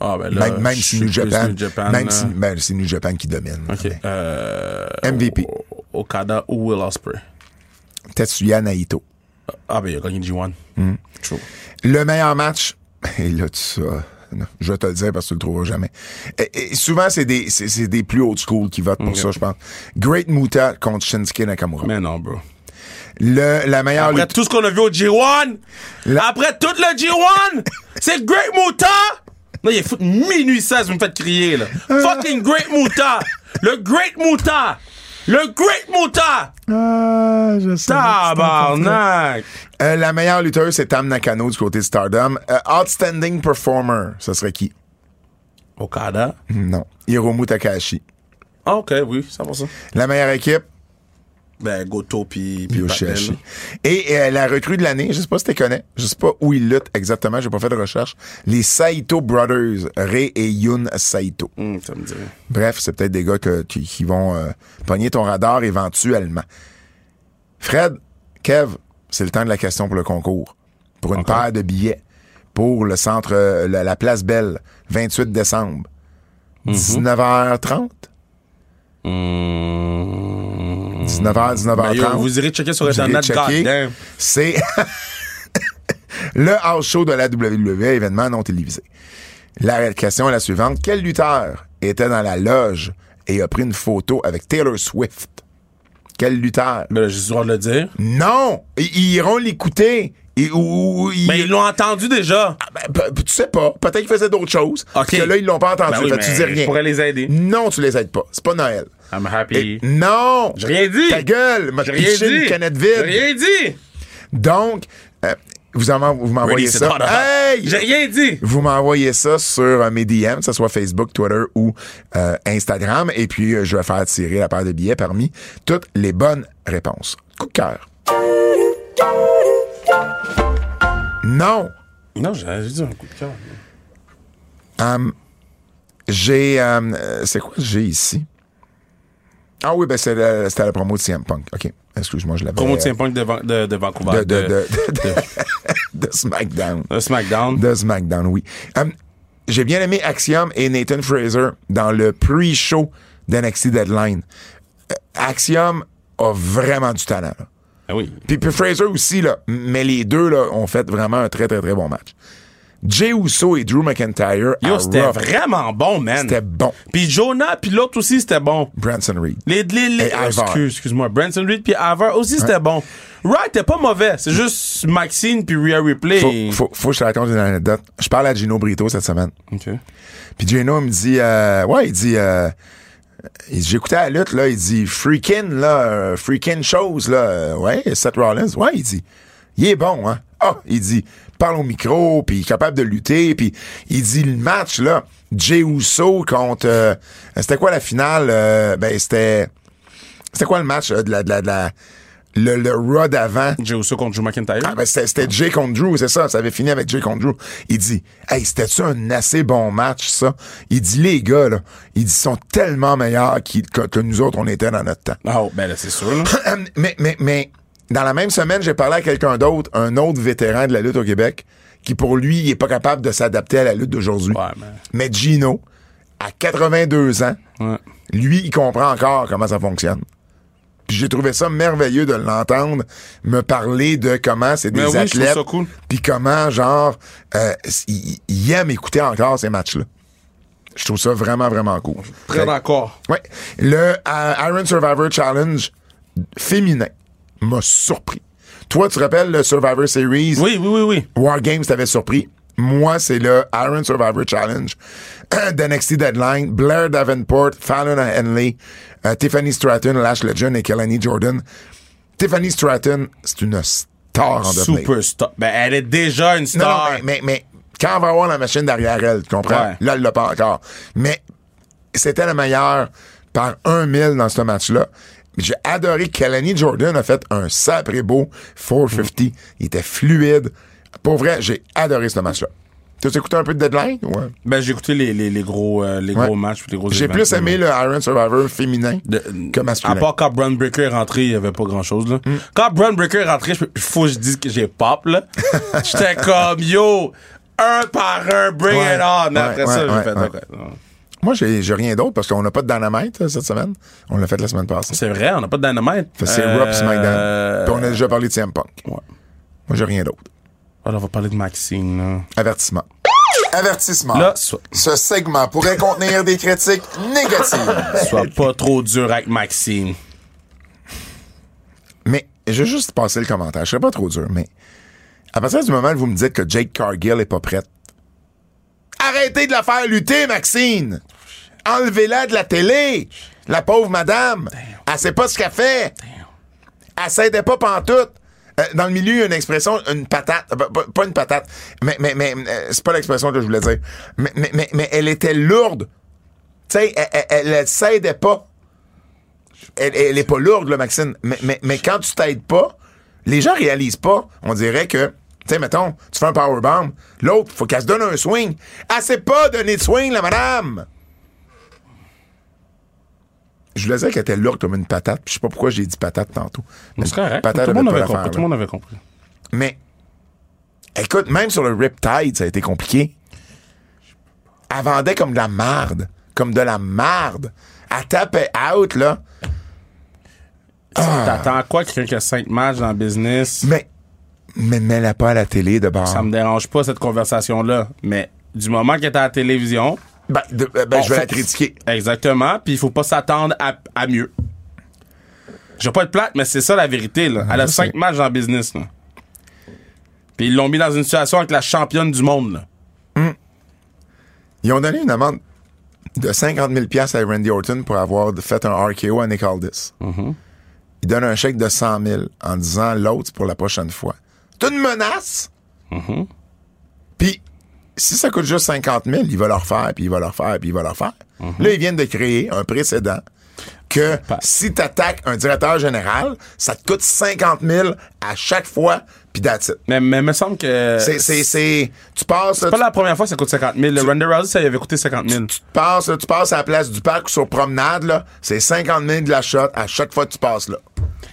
Ah, ben là. même même si New Japan, New Japan, même si ben, c'est New Japan qui domine. Ok. Mais Euh, MVP. Okada ou Will Ospreay? Tetsuya Naito. Ah, ben, il a gagné G1. Hmm. True. Le meilleur match, (laughs) et là, tu ça, non, je vais te le dire parce que tu le trouveras jamais. Et- et souvent, c'est des, c'est, c'est des plus old school qui votent pour Ok. ça, je pense. Great Muta contre Shinsuke Nakamura. Mais non, bro. Le, la meilleure Après lutte- tout ce qu'on a vu au G1, La- après tout le G1, (laughs) c'est Great Muta! Non, il est fou de minuit 16, vous me faites crier, là. Fucking Great Muta! Le Great Muta! Le Great Muta! Ah, je sais. Tabarnak! Euh, la meilleure lutteuse, c'est Tam Nakano du côté de Stardom. Euh, outstanding performer, ce serait qui? Okada. Non. Hiromu Takahashi. Ah, ok, oui, ça va ça. La meilleure équipe, Ben, Goto pis, pis Yoshihashi. Et euh, la recrue de l'année, je sais pas si tu connais, je sais pas où ils luttent exactement, j'ai pas fait de recherche. Les Saito Brothers, Rei et Yun Saito. Hum, ça me. Bref, c'est peut-être des gars que- qui, qui vont euh, pogner ton radar éventuellement. Fred, Kev, c'est le temps de la question pour le concours. Pour une paire de billets pour le centre, euh, la, la Place Belle, 28 décembre. Mhm. 19h30? Hum... 19h, 19h30. Ben, vous irez checker sur Internet. C'est (laughs) le house show de la WWE, événement non télévisé. La question est la suivante. Quel lutteur était dans la loge et a pris une photo avec Taylor Swift? Quel lutteur? Ben, là, j'ai le droit de le dire. Non! Ils iront l'écouter. Et- ou- ils- Ben, ils l'ont entendu déjà. Ben, pe- tu sais pas. Peut-être qu'ils faisaient d'autres choses. Ok. Que là, ils l'ont pas entendu. Ben oui, Fait que tu dis rien. Je pourrais les aider. Non, tu les aides pas. C'est pas Noël. I'm happy. Et- non! J'ai rien dit. Ta gueule! M'a J'ai rien pitché dit. une canette J'ai vide. rien dit. Donc, euh, vous, en- vous m'envoyez ça. Hey! J'ai rien dit. Vous m'envoyez ça sur euh, mes DM, que ce soit Facebook, Twitter ou euh, Instagram. Et puis, je vais faire tirer la paire de billets parmi toutes les bonnes réponses. Coup de cœur. Non. Non, j'ai dit un coup de cœur. Hum, j'ai... hum, euh, c'est quoi que j'ai ici? Ah oui, ben c'était la promo de CM Punk. OK. Excuse-moi, je l'avais... Promo de Saint-Punk de, Van- de, de Vancouver. de, de, de, de- (laughs) de SmackDown. de SmackDown. De SmackDown, oui. Hum, J'ai bien aimé Axiom et Nathan Fraser dans le pre-show d'NXT Deadline. Euh, Axiom a vraiment du talent. là. Ah oui. Puis, puis Fraser aussi, là. Mais les deux là, ont fait vraiment un très, très, très bon match. Jay Uso et Drew McIntyre Yo, c'était vraiment bon, man. C'était bon. Puis Jonah, puis l'autre aussi, c'était bon. Branson Reed. Les, les, les, Et excuse, excuse-moi. Branson Reed puis Ivar aussi, c'était bon. Right, t'es pas mauvais. C'est juste Maxine puis Rhea Ripley. Faut, faut, faut que je te raconte une anecdote. Je parle à Gino Brito cette semaine. OK. Puis Gino il me dit, euh, ouais, il dit, euh, il dit, j'écoutais la lutte, là, il dit, freaking, là, euh, freaking chose, là, ouais, Seth Rollins, ouais, il dit, il est bon, hein. Ah, il dit, parle au micro, puis il est capable de lutter, puis il dit, le match, là, Jey Uso contre, euh, c'était quoi la finale? Euh, ben, c'était, c'était quoi le match, euh, de la, de la, de la, le, le Raw d'avant? Aussi contre Drew McIntyre. Ah, ben c'était, c'était Jay contre Drew, c'est ça. Ça avait fini avec Jay contre Drew. Il dit, hey, c'était-tu un assez bon match, ça? Il dit, les gars, là, ils sont tellement meilleurs qu'ils- que, que nous autres, on était dans notre temps. Ah, ben là, c'est sûr. Là. (laughs) mais, mais, mais, dans la même semaine, j'ai parlé à quelqu'un d'autre, un autre vétéran de la lutte au Québec, qui pour lui, il est pas capable de s'adapter à la lutte d'aujourd'hui. Ouais, mais- Mais Gino, à 82 ans, Ouais. lui, il comprend encore comment ça fonctionne. Puis j'ai trouvé ça merveilleux de l'entendre me parler de comment c'est des Mais oui, athlètes. cool. Puis comment, genre, euh, il, il aime écouter encore ces matchs-là. Je trouve ça vraiment, vraiment cool. Très d'accord. Ouais. Le euh, Iron Survivor Challenge féminin m'a surpris. Toi, tu te rappelles le Survivor Series? Oui, oui, oui, oui. War Games t'avait surpris. moi, c'est le Iron Survivor Challenge (clears throat) d'NXT Deadline, Blair Davenport, Fallon Henley, euh, Tiffany Stratton, Lash Legend et Kelani Jordan. Tiffany Stratton, c'est une star en. Superstar. Ben, elle est déjà une star. non, mais, mais, mais quand on va avoir la machine derrière elle, tu comprends? Ouais. Là, elle l'a pas encore. Mais c'était la meilleure par un mille dans ce match-là. J'ai adoré Kelani Jordan a fait un sacré beau 450. Il était fluide. Pour vrai, j'ai adoré ce match-là. Tu as écouté un peu de Deadline? Ouais. Ben, j'ai écouté les, les, les gros, euh, les Ouais. gros matchs puis les gros J'ai plus aimé le Iron Survivor féminin De- que masculin. À part quand Braun Breaker est rentré, il y avait pas grand chose, là. Hmm. Quand Braun Breaker est rentré, il faut que je dise que j'ai pop, là. (laughs) J'étais comme, yo, un par un, bring Ouais. it on. Après ouais, ça, j'ai fait. Moi, j'ai j'ai rien d'autre parce qu'on n'a pas de dynamite euh, cette semaine. On l'a fait la semaine passée. C'est vrai, on n'a pas de dynamite. C'est Euh, pis SmackDown. Puis on a déjà parlé de CM Punk. Ouais. Moi, j'ai rien d'autre. Alors, on va parler de Maxine, là. Avertissement. Avertissement. Là, Ce segment pourrait contenir des critiques négatives. sois pas trop dur avec Maxine. Mais je vais juste passer le commentaire. Je serai pas trop dur, mais à partir du moment où vous me dites que Jake Cargill est pas prête, arrêtez de la faire lutter, Maxine! Enlevez-la de la télé! La pauvre madame! Elle sait pas ce qu'elle fait! Elle s'aidait pas pantoute! Euh, dans le milieu, il y a une expression, une patate. euh, pas, une patate, mais, euh, c'est pas l'expression que je voulais dire. Mais, elle était lourde. Tu sais, elle, elle s'aidait pas elle, elle est pas lourde, là, Maxine. Mais quand tu t'aides pas, les gens réalisent pas. On dirait que, tu sais, mettons, tu fais un powerbomb, l'autre, faut qu'elle se donne un swing. Elle sait pas donner de swing, la madame! Je voulais dire qu'elle était lourde comme une patate, puis je sais pas pourquoi j'ai dit patate tantôt. Mais C'est correct. patate Tout le avait monde pas avait compris. Tout le monde avait compris. Mais, écoute, même sur le Riptide, ça a été compliqué. Elle vendait comme de la marde. Comme de la marde. Elle tapait out, là. Ah. T'attends quoi quelqu'un qui a cinq matchs dans le business? Mais, mais mets-la pas à la télé de bord. Ça me dérange pas, cette conversation-là. Mais du moment qu'elle est à la télévision, Ben, de- ben, On je vais la critiquer. Exactement. Puis il faut pas s'attendre à, à mieux. Je vais pas être plate, mais c'est ça la vérité. Là. Elle a cinq matchs dans le business. Là. Puis ils l'ont mis dans une situation avec la championne du monde. Là. Ils ont donné une amende de 50 000 piastres à Randy Orton pour avoir fait un RKO à Nick Aldis. Ils donnent un chèque de 100 000 en disant l'autre pour la prochaine fois. C'est une menace. Puis, si ça coûte juste 50 000, il va leur faire, puis il va leur faire, puis il va leur faire. Là, ils viennent de créer un précédent que si tu attaques un directeur général, ça te coûte 50 000 à chaque fois, puis that's it. Mais mais me semble que. C'est, tu passes, C'est pas la première fois que ça coûte 50 000. Le Ronda Rousey, ça y avait coûté 50 000. tu passes, là, tu passes à la place du parc ou sur promenade, là, c'est 50 000 de la shot à chaque fois que tu passes là.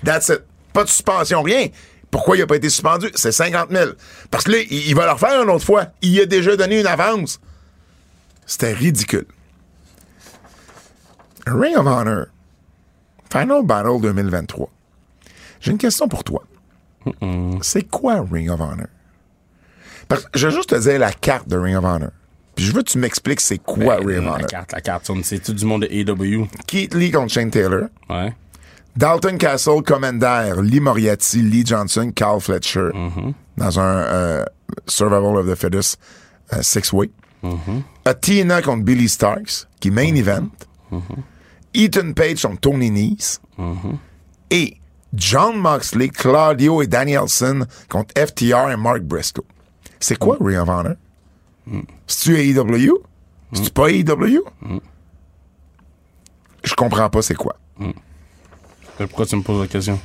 That's it. Pas de suspension, rien. Pourquoi il a pas été suspendu? C'est 50 000. Parce que là, il, il va le refaire une autre fois. Il a déjà donné une avance. C'était ridicule. Ring of Honor. Final Battle 2023. J'ai une question pour toi. C'est quoi Ring of Honor? Parce que je vais juste te dire la carte de Ring of Honor. Puis je veux que tu m'expliques c'est quoi Ring of la Honor. carte, la carte, c'est tout du monde de AW. Keith Lee contre Shane Taylor. Ouais. Dalton Castle, Commander, Lee Moriarty, Lee Johnson, Carl Fletcher. Dans un euh, Survival of the Fittest euh, six-way. Athena contre Billy Starks, qui est main event. Ethan Page contre Tony Nese. Et John Moxley, Claudio et Danielson contre FTR et Mark Briscoe. C'est quoi Ring of Honor? C'est-tu AEW? C'est-tu pas AEW? Je comprends pas c'est quoi. Pourquoi tu me poses la question?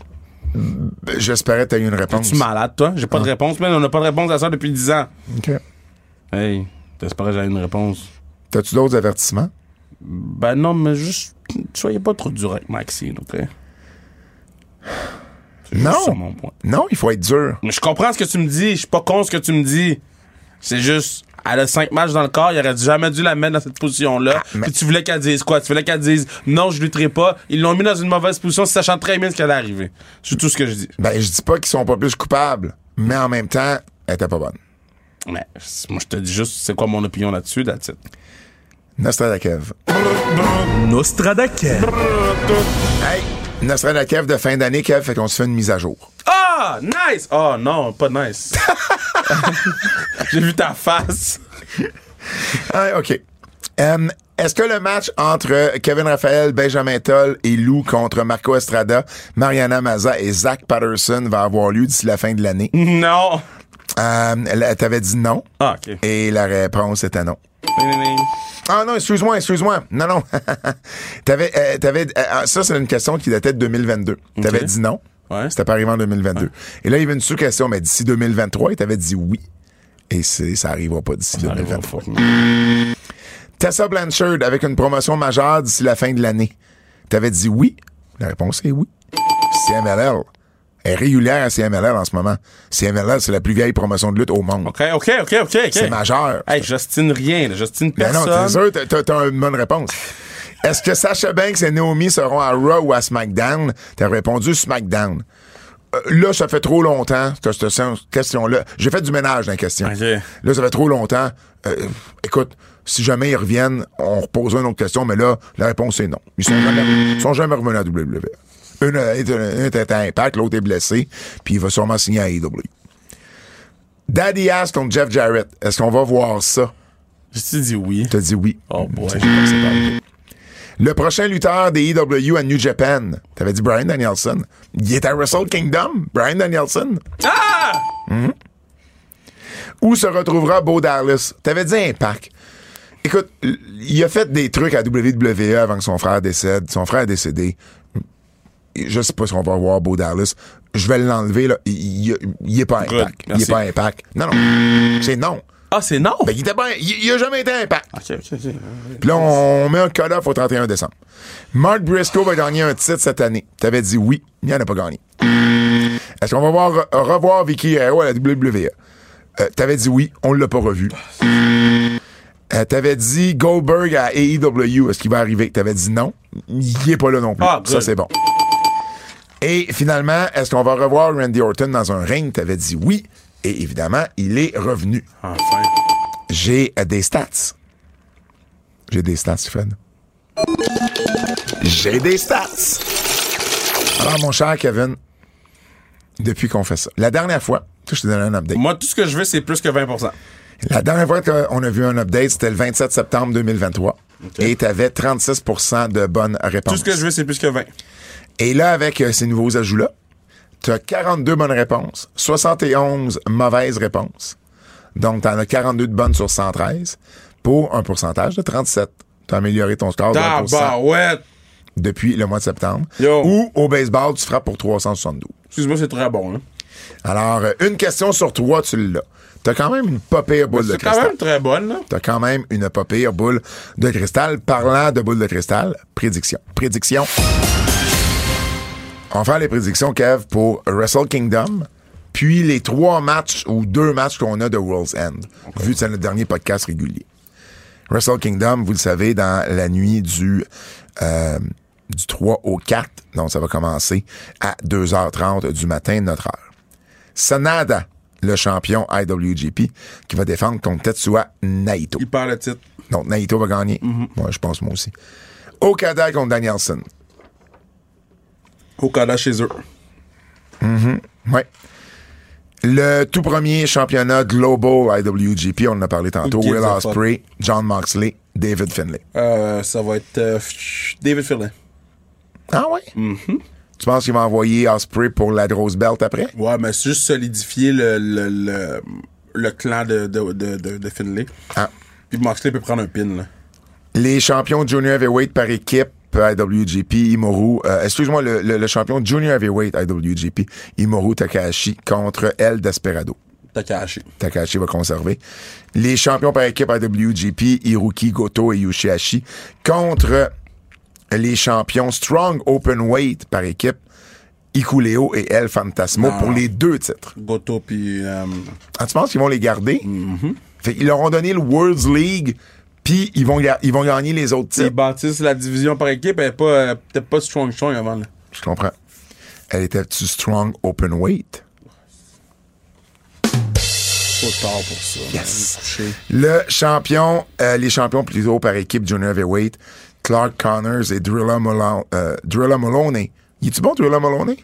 Ben, J'espérais que tu aies une réponse. Tu es malade, toi? J'ai Ah. pas de réponse, mais on n'a pas de réponse à ça depuis 10 ans. OK. Hey, t'espérais que j'avais une réponse. T'as-tu d'autres avertissements? Ben non, mais juste, soyez pas trop dur avec Maxine, OK? Non. mon point. Non, il faut être dur. Mais je comprends ce que tu me dis. Je suis pas contre ce que tu me dis. C'est juste, elle a cinq matchs dans le corps. Il aurait jamais dû la mettre dans cette position-là. Ah, Puis tu voulais qu'elle dise quoi? Tu voulais qu'elle dise non, je lutterai pas. Ils l'ont mis dans une mauvaise position, sachant très bien ce qui allait arriver. C'est tout ce que je dis. Ben, je dis pas qu'ils sont pas plus coupables, mais en même temps, elle était pas bonne. Mais moi, je te dis juste, c'est quoi mon opinion là-dessus, that's it. Nostradakev. Nostradakev. Hey, Nostradakev de fin d'année, Kev, fait qu'on se fait une mise à jour. Ah! Ah, nice! Oh non, pas nice. (laughs) J'ai vu ta face. Ah, OK. Est-ce que le match entre Kevin Raphaël, Benjamin Toll et Lou contre Marco Estrada, Mariana Maza et Zach Patterson va avoir lieu d'ici la fin de l'année? Non. Euh, là, T'avais dit non? Ah, ok. et la réponse était non. Ah non, excuse-moi, excuse-moi. Non, non. (laughs) t'avais, euh, t'avais, euh, ça, c'est une question qui datait de 2022. T'avais dit non? Ouais. C'était pas arrivé en 2022. Et là, il y avait une sous-question, mais d'ici 2023, et t'avais dit oui. Et ça arrivera pas d'ici 2023. Tessa Blanchard avec une promotion majeure d'ici la fin de l'année. T'avais dit oui? La réponse est oui. CMLL. Est régulière à CMLL en ce moment. CMLL, c'est la plus vieille promotion de lutte au monde. Ok, ok, ok, ok. C'est majeur. Hey, j'ostine rien, là. j'ostine Ben non, personne. t'es sûr, t'as une bonne réponse. Est-ce que Sasha Banks et Naomi seront à Raw ou à SmackDown? T'as répondu SmackDown. Euh, là, ça fait trop longtemps que cette question-là. J'ai fait du ménage dans la question. Là, ça fait trop longtemps. Euh, écoute, si jamais ils reviennent, on reposera une autre question, mais là, la réponse est non. Ils sont jamais, ils sont jamais revenus à WWE. Une est, à Impact, l'autre est blessé, puis il va sûrement signer à AEW. Daddy Ass contre Jeff Jarrett. Est-ce qu'on va voir ça? J'ai dit oui. T'as dit oui. Oh boy. Le prochain lutteur des EW à New Japan, t'avais dit Brian Danielson. Il est à Wrestle Kingdom, Brian Danielson. Ah! Où se retrouvera Bo Dallas? T'avais dit Impact. Écoute, il a fait des trucs à WWE avant que son frère décède. Son frère est décédé. Je sais pas si on va voir Bo Dallas. Je vais l'enlever, là. Il, il- il est pas Impact. Il est pas Impact. Non, non. C'est non. Ah, c'est non? Ben, il était pas, il, il a jamais été Impact. Ok, ok, ok. Puis là, on met un cut-off au 31 décembre. Mark Briscoe va gagner un titre cette année. T'avais dit oui, il n'en a pas gagné. Est-ce qu'on va voir, revoir Vicky Guerrero à la WWE? Euh, T'avais dit oui, on l'a pas revu. Euh, T'avais dit Goldberg à AEW, est-ce qu'il va arriver? T'avais dit non, il est pas là non plus. Ah, Ça, c'est bon. Et finalement, est-ce qu'on va revoir Randy Orton dans un ring? T'avais dit oui. Et évidemment, il est revenu. Enfin. J'ai euh, des stats. J'ai des stats, Fred. J'ai des stats. Alors, mon cher Kevin, depuis qu'on fait ça, la dernière fois, je te donne un update. Moi, tout ce que je veux, c'est plus que 20%. La dernière fois qu'on a vu un update, c'était le 27 septembre 2023. Et tu avais 36% de bonnes réponses. Tout ce que je veux, c'est plus que 20. Et là, avec euh, ces nouveaux ajouts-là, tu as 42 bonnes réponses, 71 mauvaises réponses. Donc, tu en as 42 de bonnes sur 113 pour un pourcentage de 37. Tu as amélioré ton score de 1% Tabarouette. depuis le mois de septembre. Yo. Ou au baseball, tu frappes pour 372. Excuse-moi, c'est très bon. Hein. Alors, euh, une question sur trois, tu l'as. Tu as quand même une pas pire boule de C'est quand cristal. même très bonne. Là. T'as quand même une pas pire boule de cristal. Parlant de boule de cristal, prédiction. Prédiction. On va faire les prédictions, Kev, pour Wrestle Kingdom, puis les trois matchs ou deux matchs qu'on a de World's End, vu que c'est notre dernier podcast régulier. Wrestle Kingdom, vous le savez, dans la nuit du, euh, du 3 au 4, donc ça va commencer à 2h30 du matin, notre heure. Sanada, le champion IWGP, qui va défendre contre Tetsuya Naito. Il perd le titre. Donc, Naito va gagner. Moi, je pense moi aussi. Okada contre Danielson. Okada chez eux. Ouais. Le tout premier championnat Global IWGP, on en a parlé tantôt. Will? Ospreay, John Moxley, David Finlay. Euh, ça va être euh, David Finlay. Ah ouais? Tu penses qu'il va envoyer Ospreay pour la grosse belt après? Ouais, mais c'est juste solidifier le, le, le, le clan de, de, de, de, de Finlay. Ah. Puis Moxley peut prendre un pin. Là. Les champions Junior Heavyweight par équipe IWGP, Imoru, euh, excuse-moi, le, le- le champion Junior Heavyweight IWGP, Imoru Takahashi contre El Desperado. Takahashi. Takahashi va conserver. Les champions par équipe IWGP, Hiroki Goto et Yoshihashi, contre les champions Strong Open Weight par équipe, Ikuleo et El Fantasmo pour les deux titres. Goto puis euh, Ah, tu penses qu'ils vont les garder? Fait qu'ils leur ont donné le World's League, puis ils vont, ils vont gagner les autres ils titres. bâtissent la division par équipe, elle est pas peut-être pas strong strong avant. Là. Je comprends. Elle était-tu Strong Open Weight? Trop tard pour ça. Yes. Le champion, euh, les champions plutôt par équipe Junior Heavyweight, Clark Connors et Drilla Malone. Euh, Drilla Maloney. Il est-tu bon, Drilla Maloney?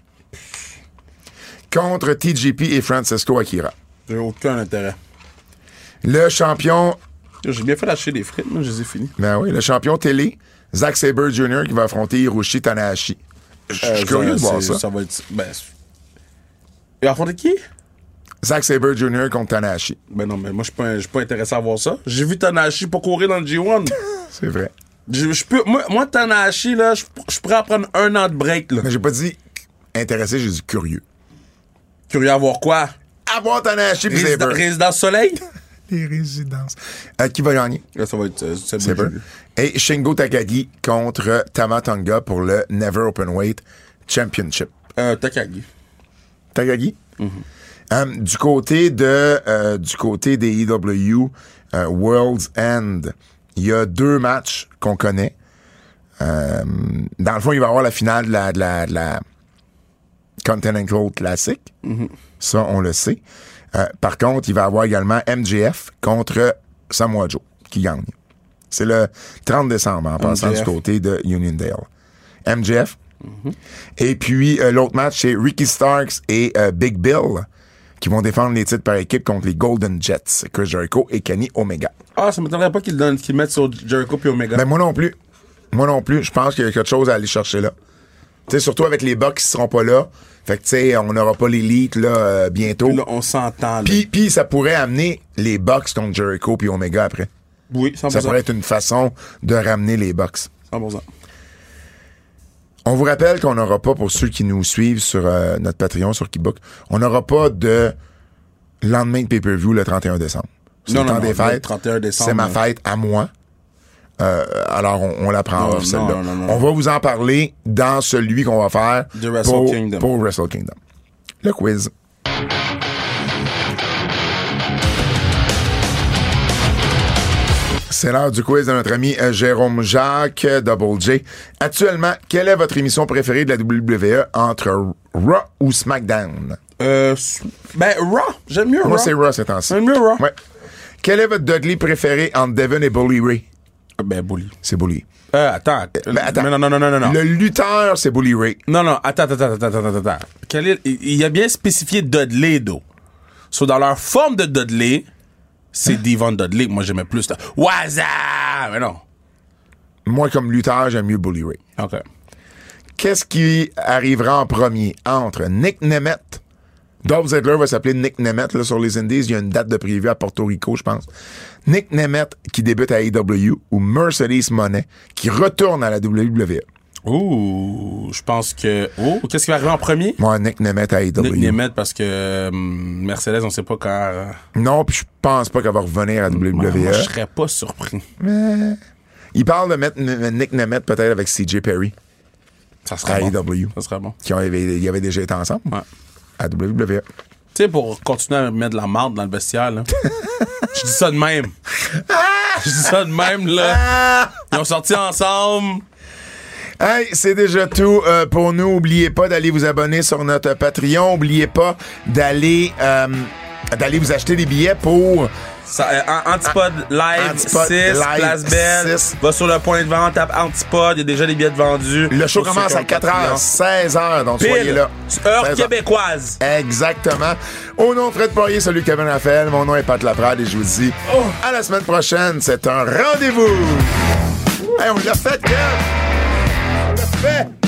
contre TGP et Francisco Akira. J'ai aucun intérêt. Le champion, J'ai bien fait lâcher des frites, moi, je les ai finis. ben oui, le champion télé, Zack Sabre Jr. qui va affronter Hiroshi Tanahashi. Je suis Euh, curieux de ça, voir c'est- ça. va être. Ben. c'est- Et affronter qui? Zack Sabre Jr. contre Tanahashi. Ben non, mais moi, je suis pas, je suis pas intéressé à voir ça. J'ai vu Tanahashi pas courir dans le G1. (laughs) C'est vrai. Je, je peux, moi, moi, Tanahashi, là, je, je pourrais en prendre un an de break, là. Mais j'ai pas dit intéressé, j'ai dit curieux. Curieux à voir quoi? Avoir Tanahashi puis Résida- Sabre. Résidence Soleil? (laughs) Les résidences. Euh, qui va gagner? Là, ça va être. euh. Et Shingo Takagi contre Tama Tonga pour le Never Openweight Championship. Euh, Takagi. Takagi? Euh, du côté de euh, du côté des EW euh, World's End, il y a deux matchs qu'on connaît. Euh, dans le fond, il va y avoir la finale de la, de la, de la Continental Classic. Ça, on le sait. Euh, par contre, il va y avoir également MJF contre Samoa Joe qui gagne. C'est le 30 décembre en passant du côté de Uniondale. MJF. Et puis, euh, l'autre match, c'est Ricky Starks et euh, Big Bill qui vont défendre les titres par équipe contre les Golden Jets, Chris Jericho et Kenny Omega. Ah, ça m'étonnerait pas qu'ils mettent sur Jericho puis Omega. Ben, moi non plus. Moi non plus. Je pense qu'il y a quelque chose à aller chercher là. Tu sais, surtout avec les Bucks qui seront pas là. Fait que, tu sais, on n'aura pas l'élite, là, euh, bientôt. Puis là, on s'entend. Puis, puis ça pourrait amener les Bucks contre Jericho puis Omega après. oui, 100%. Ça pourrait être une façon de ramener les Bucks. 100%. On vous rappelle qu'on n'aura pas, pour ceux qui nous suivent sur euh, notre Patreon, sur Keybook, on n'aura pas de lendemain de pay-per-view le 31 décembre. C'est Non, le non, temps non, des le fêtes. 31 décembre, C'est ma hein. fête à moi. Euh, alors, on, on la prend Non, off, celle-là. On va vous en parler dans celui qu'on va faire De Wrestle pour, Kingdom. pour Wrestle Kingdom. Le quiz. C'est l'heure du quiz de notre ami euh, Jérôme Jacques, euh, Double J. Actuellement, quelle est votre émission préférée de la WWE entre Raw ou SmackDown? Euh, ben, Raw. J'aime mieux Moi, Raw. c'est Raw ces temps-ci. J'aime mieux Raw. Ouais. Quel est votre Dudley préféré entre Devon et Bully Ray? Ben, Bully. C'est Bully. Euh, attends. Ben, attends. Non, non, non, non, non. Le lutteur, c'est Bully Ray. Non, non, attends, attends, attends, attends, attends. Quel est- il a bien spécifié Dudley, d'eau. So, dans leur forme de Dudley, c'est Devon Dudley. Moi, j'aimais plus. le- Waza! Mais non. Moi, comme lutteur, j'aime mieux Bully Ray. OK. Qu'est-ce qui arrivera en premier entre Nick Nemeth? Dolph Ziggler va s'appeler Nick Nemeth là, sur les Indies. Il y a une date de prévu à Porto Rico, je pense. Nick Nemeth qui débute à AEW ou Mercedes Monet qui retourne à la WWE. Ouh, je pense que. Oh, qu'est-ce qui va arriver en premier? Moi, Nick Nemeth à AEW. Nick Nemeth, parce que euh, Mercedes, on sait pas quand. euh, Non, puis je pense pas qu'elle va revenir à WWE. moi, je serais pas surpris. Il parle de mettre Nick Nemeth peut-être avec CJ Perry Ça à serait bon. AEW, Ça serait bon. qui avaient, ils avaient déjà été ensemble Ouais. à WWE. Tu sais, pour continuer à mettre de la marde dans le vestiaire, là. (laughs) Je dis ça de même. Je dis ça de même, là. Ils ont sorti ensemble. Hey, c'est déjà tout euh, pour nous. Oubliez pas d'aller vous abonner sur notre Patreon. Oubliez pas d'aller euh, d'aller vous acheter des billets pour Ça, euh, An- Antipod Live Antipod 6, Live Place Belle. 6. Va sur le point de vente, tape Antipod. Il y a déjà des billets de vendus. le show commence à qui ont 4h, Patreon. 16h. Donc soyez là. Heure 16 heures. québécoise. Exactement. Au nom de Fred Poirier, salut Kevin Raphaël. Mon nom est Pat Laprade et je vous dis à la semaine prochaine. C'est un rendez-vous. Hey, on l'a fait, Kev! On l'a fait!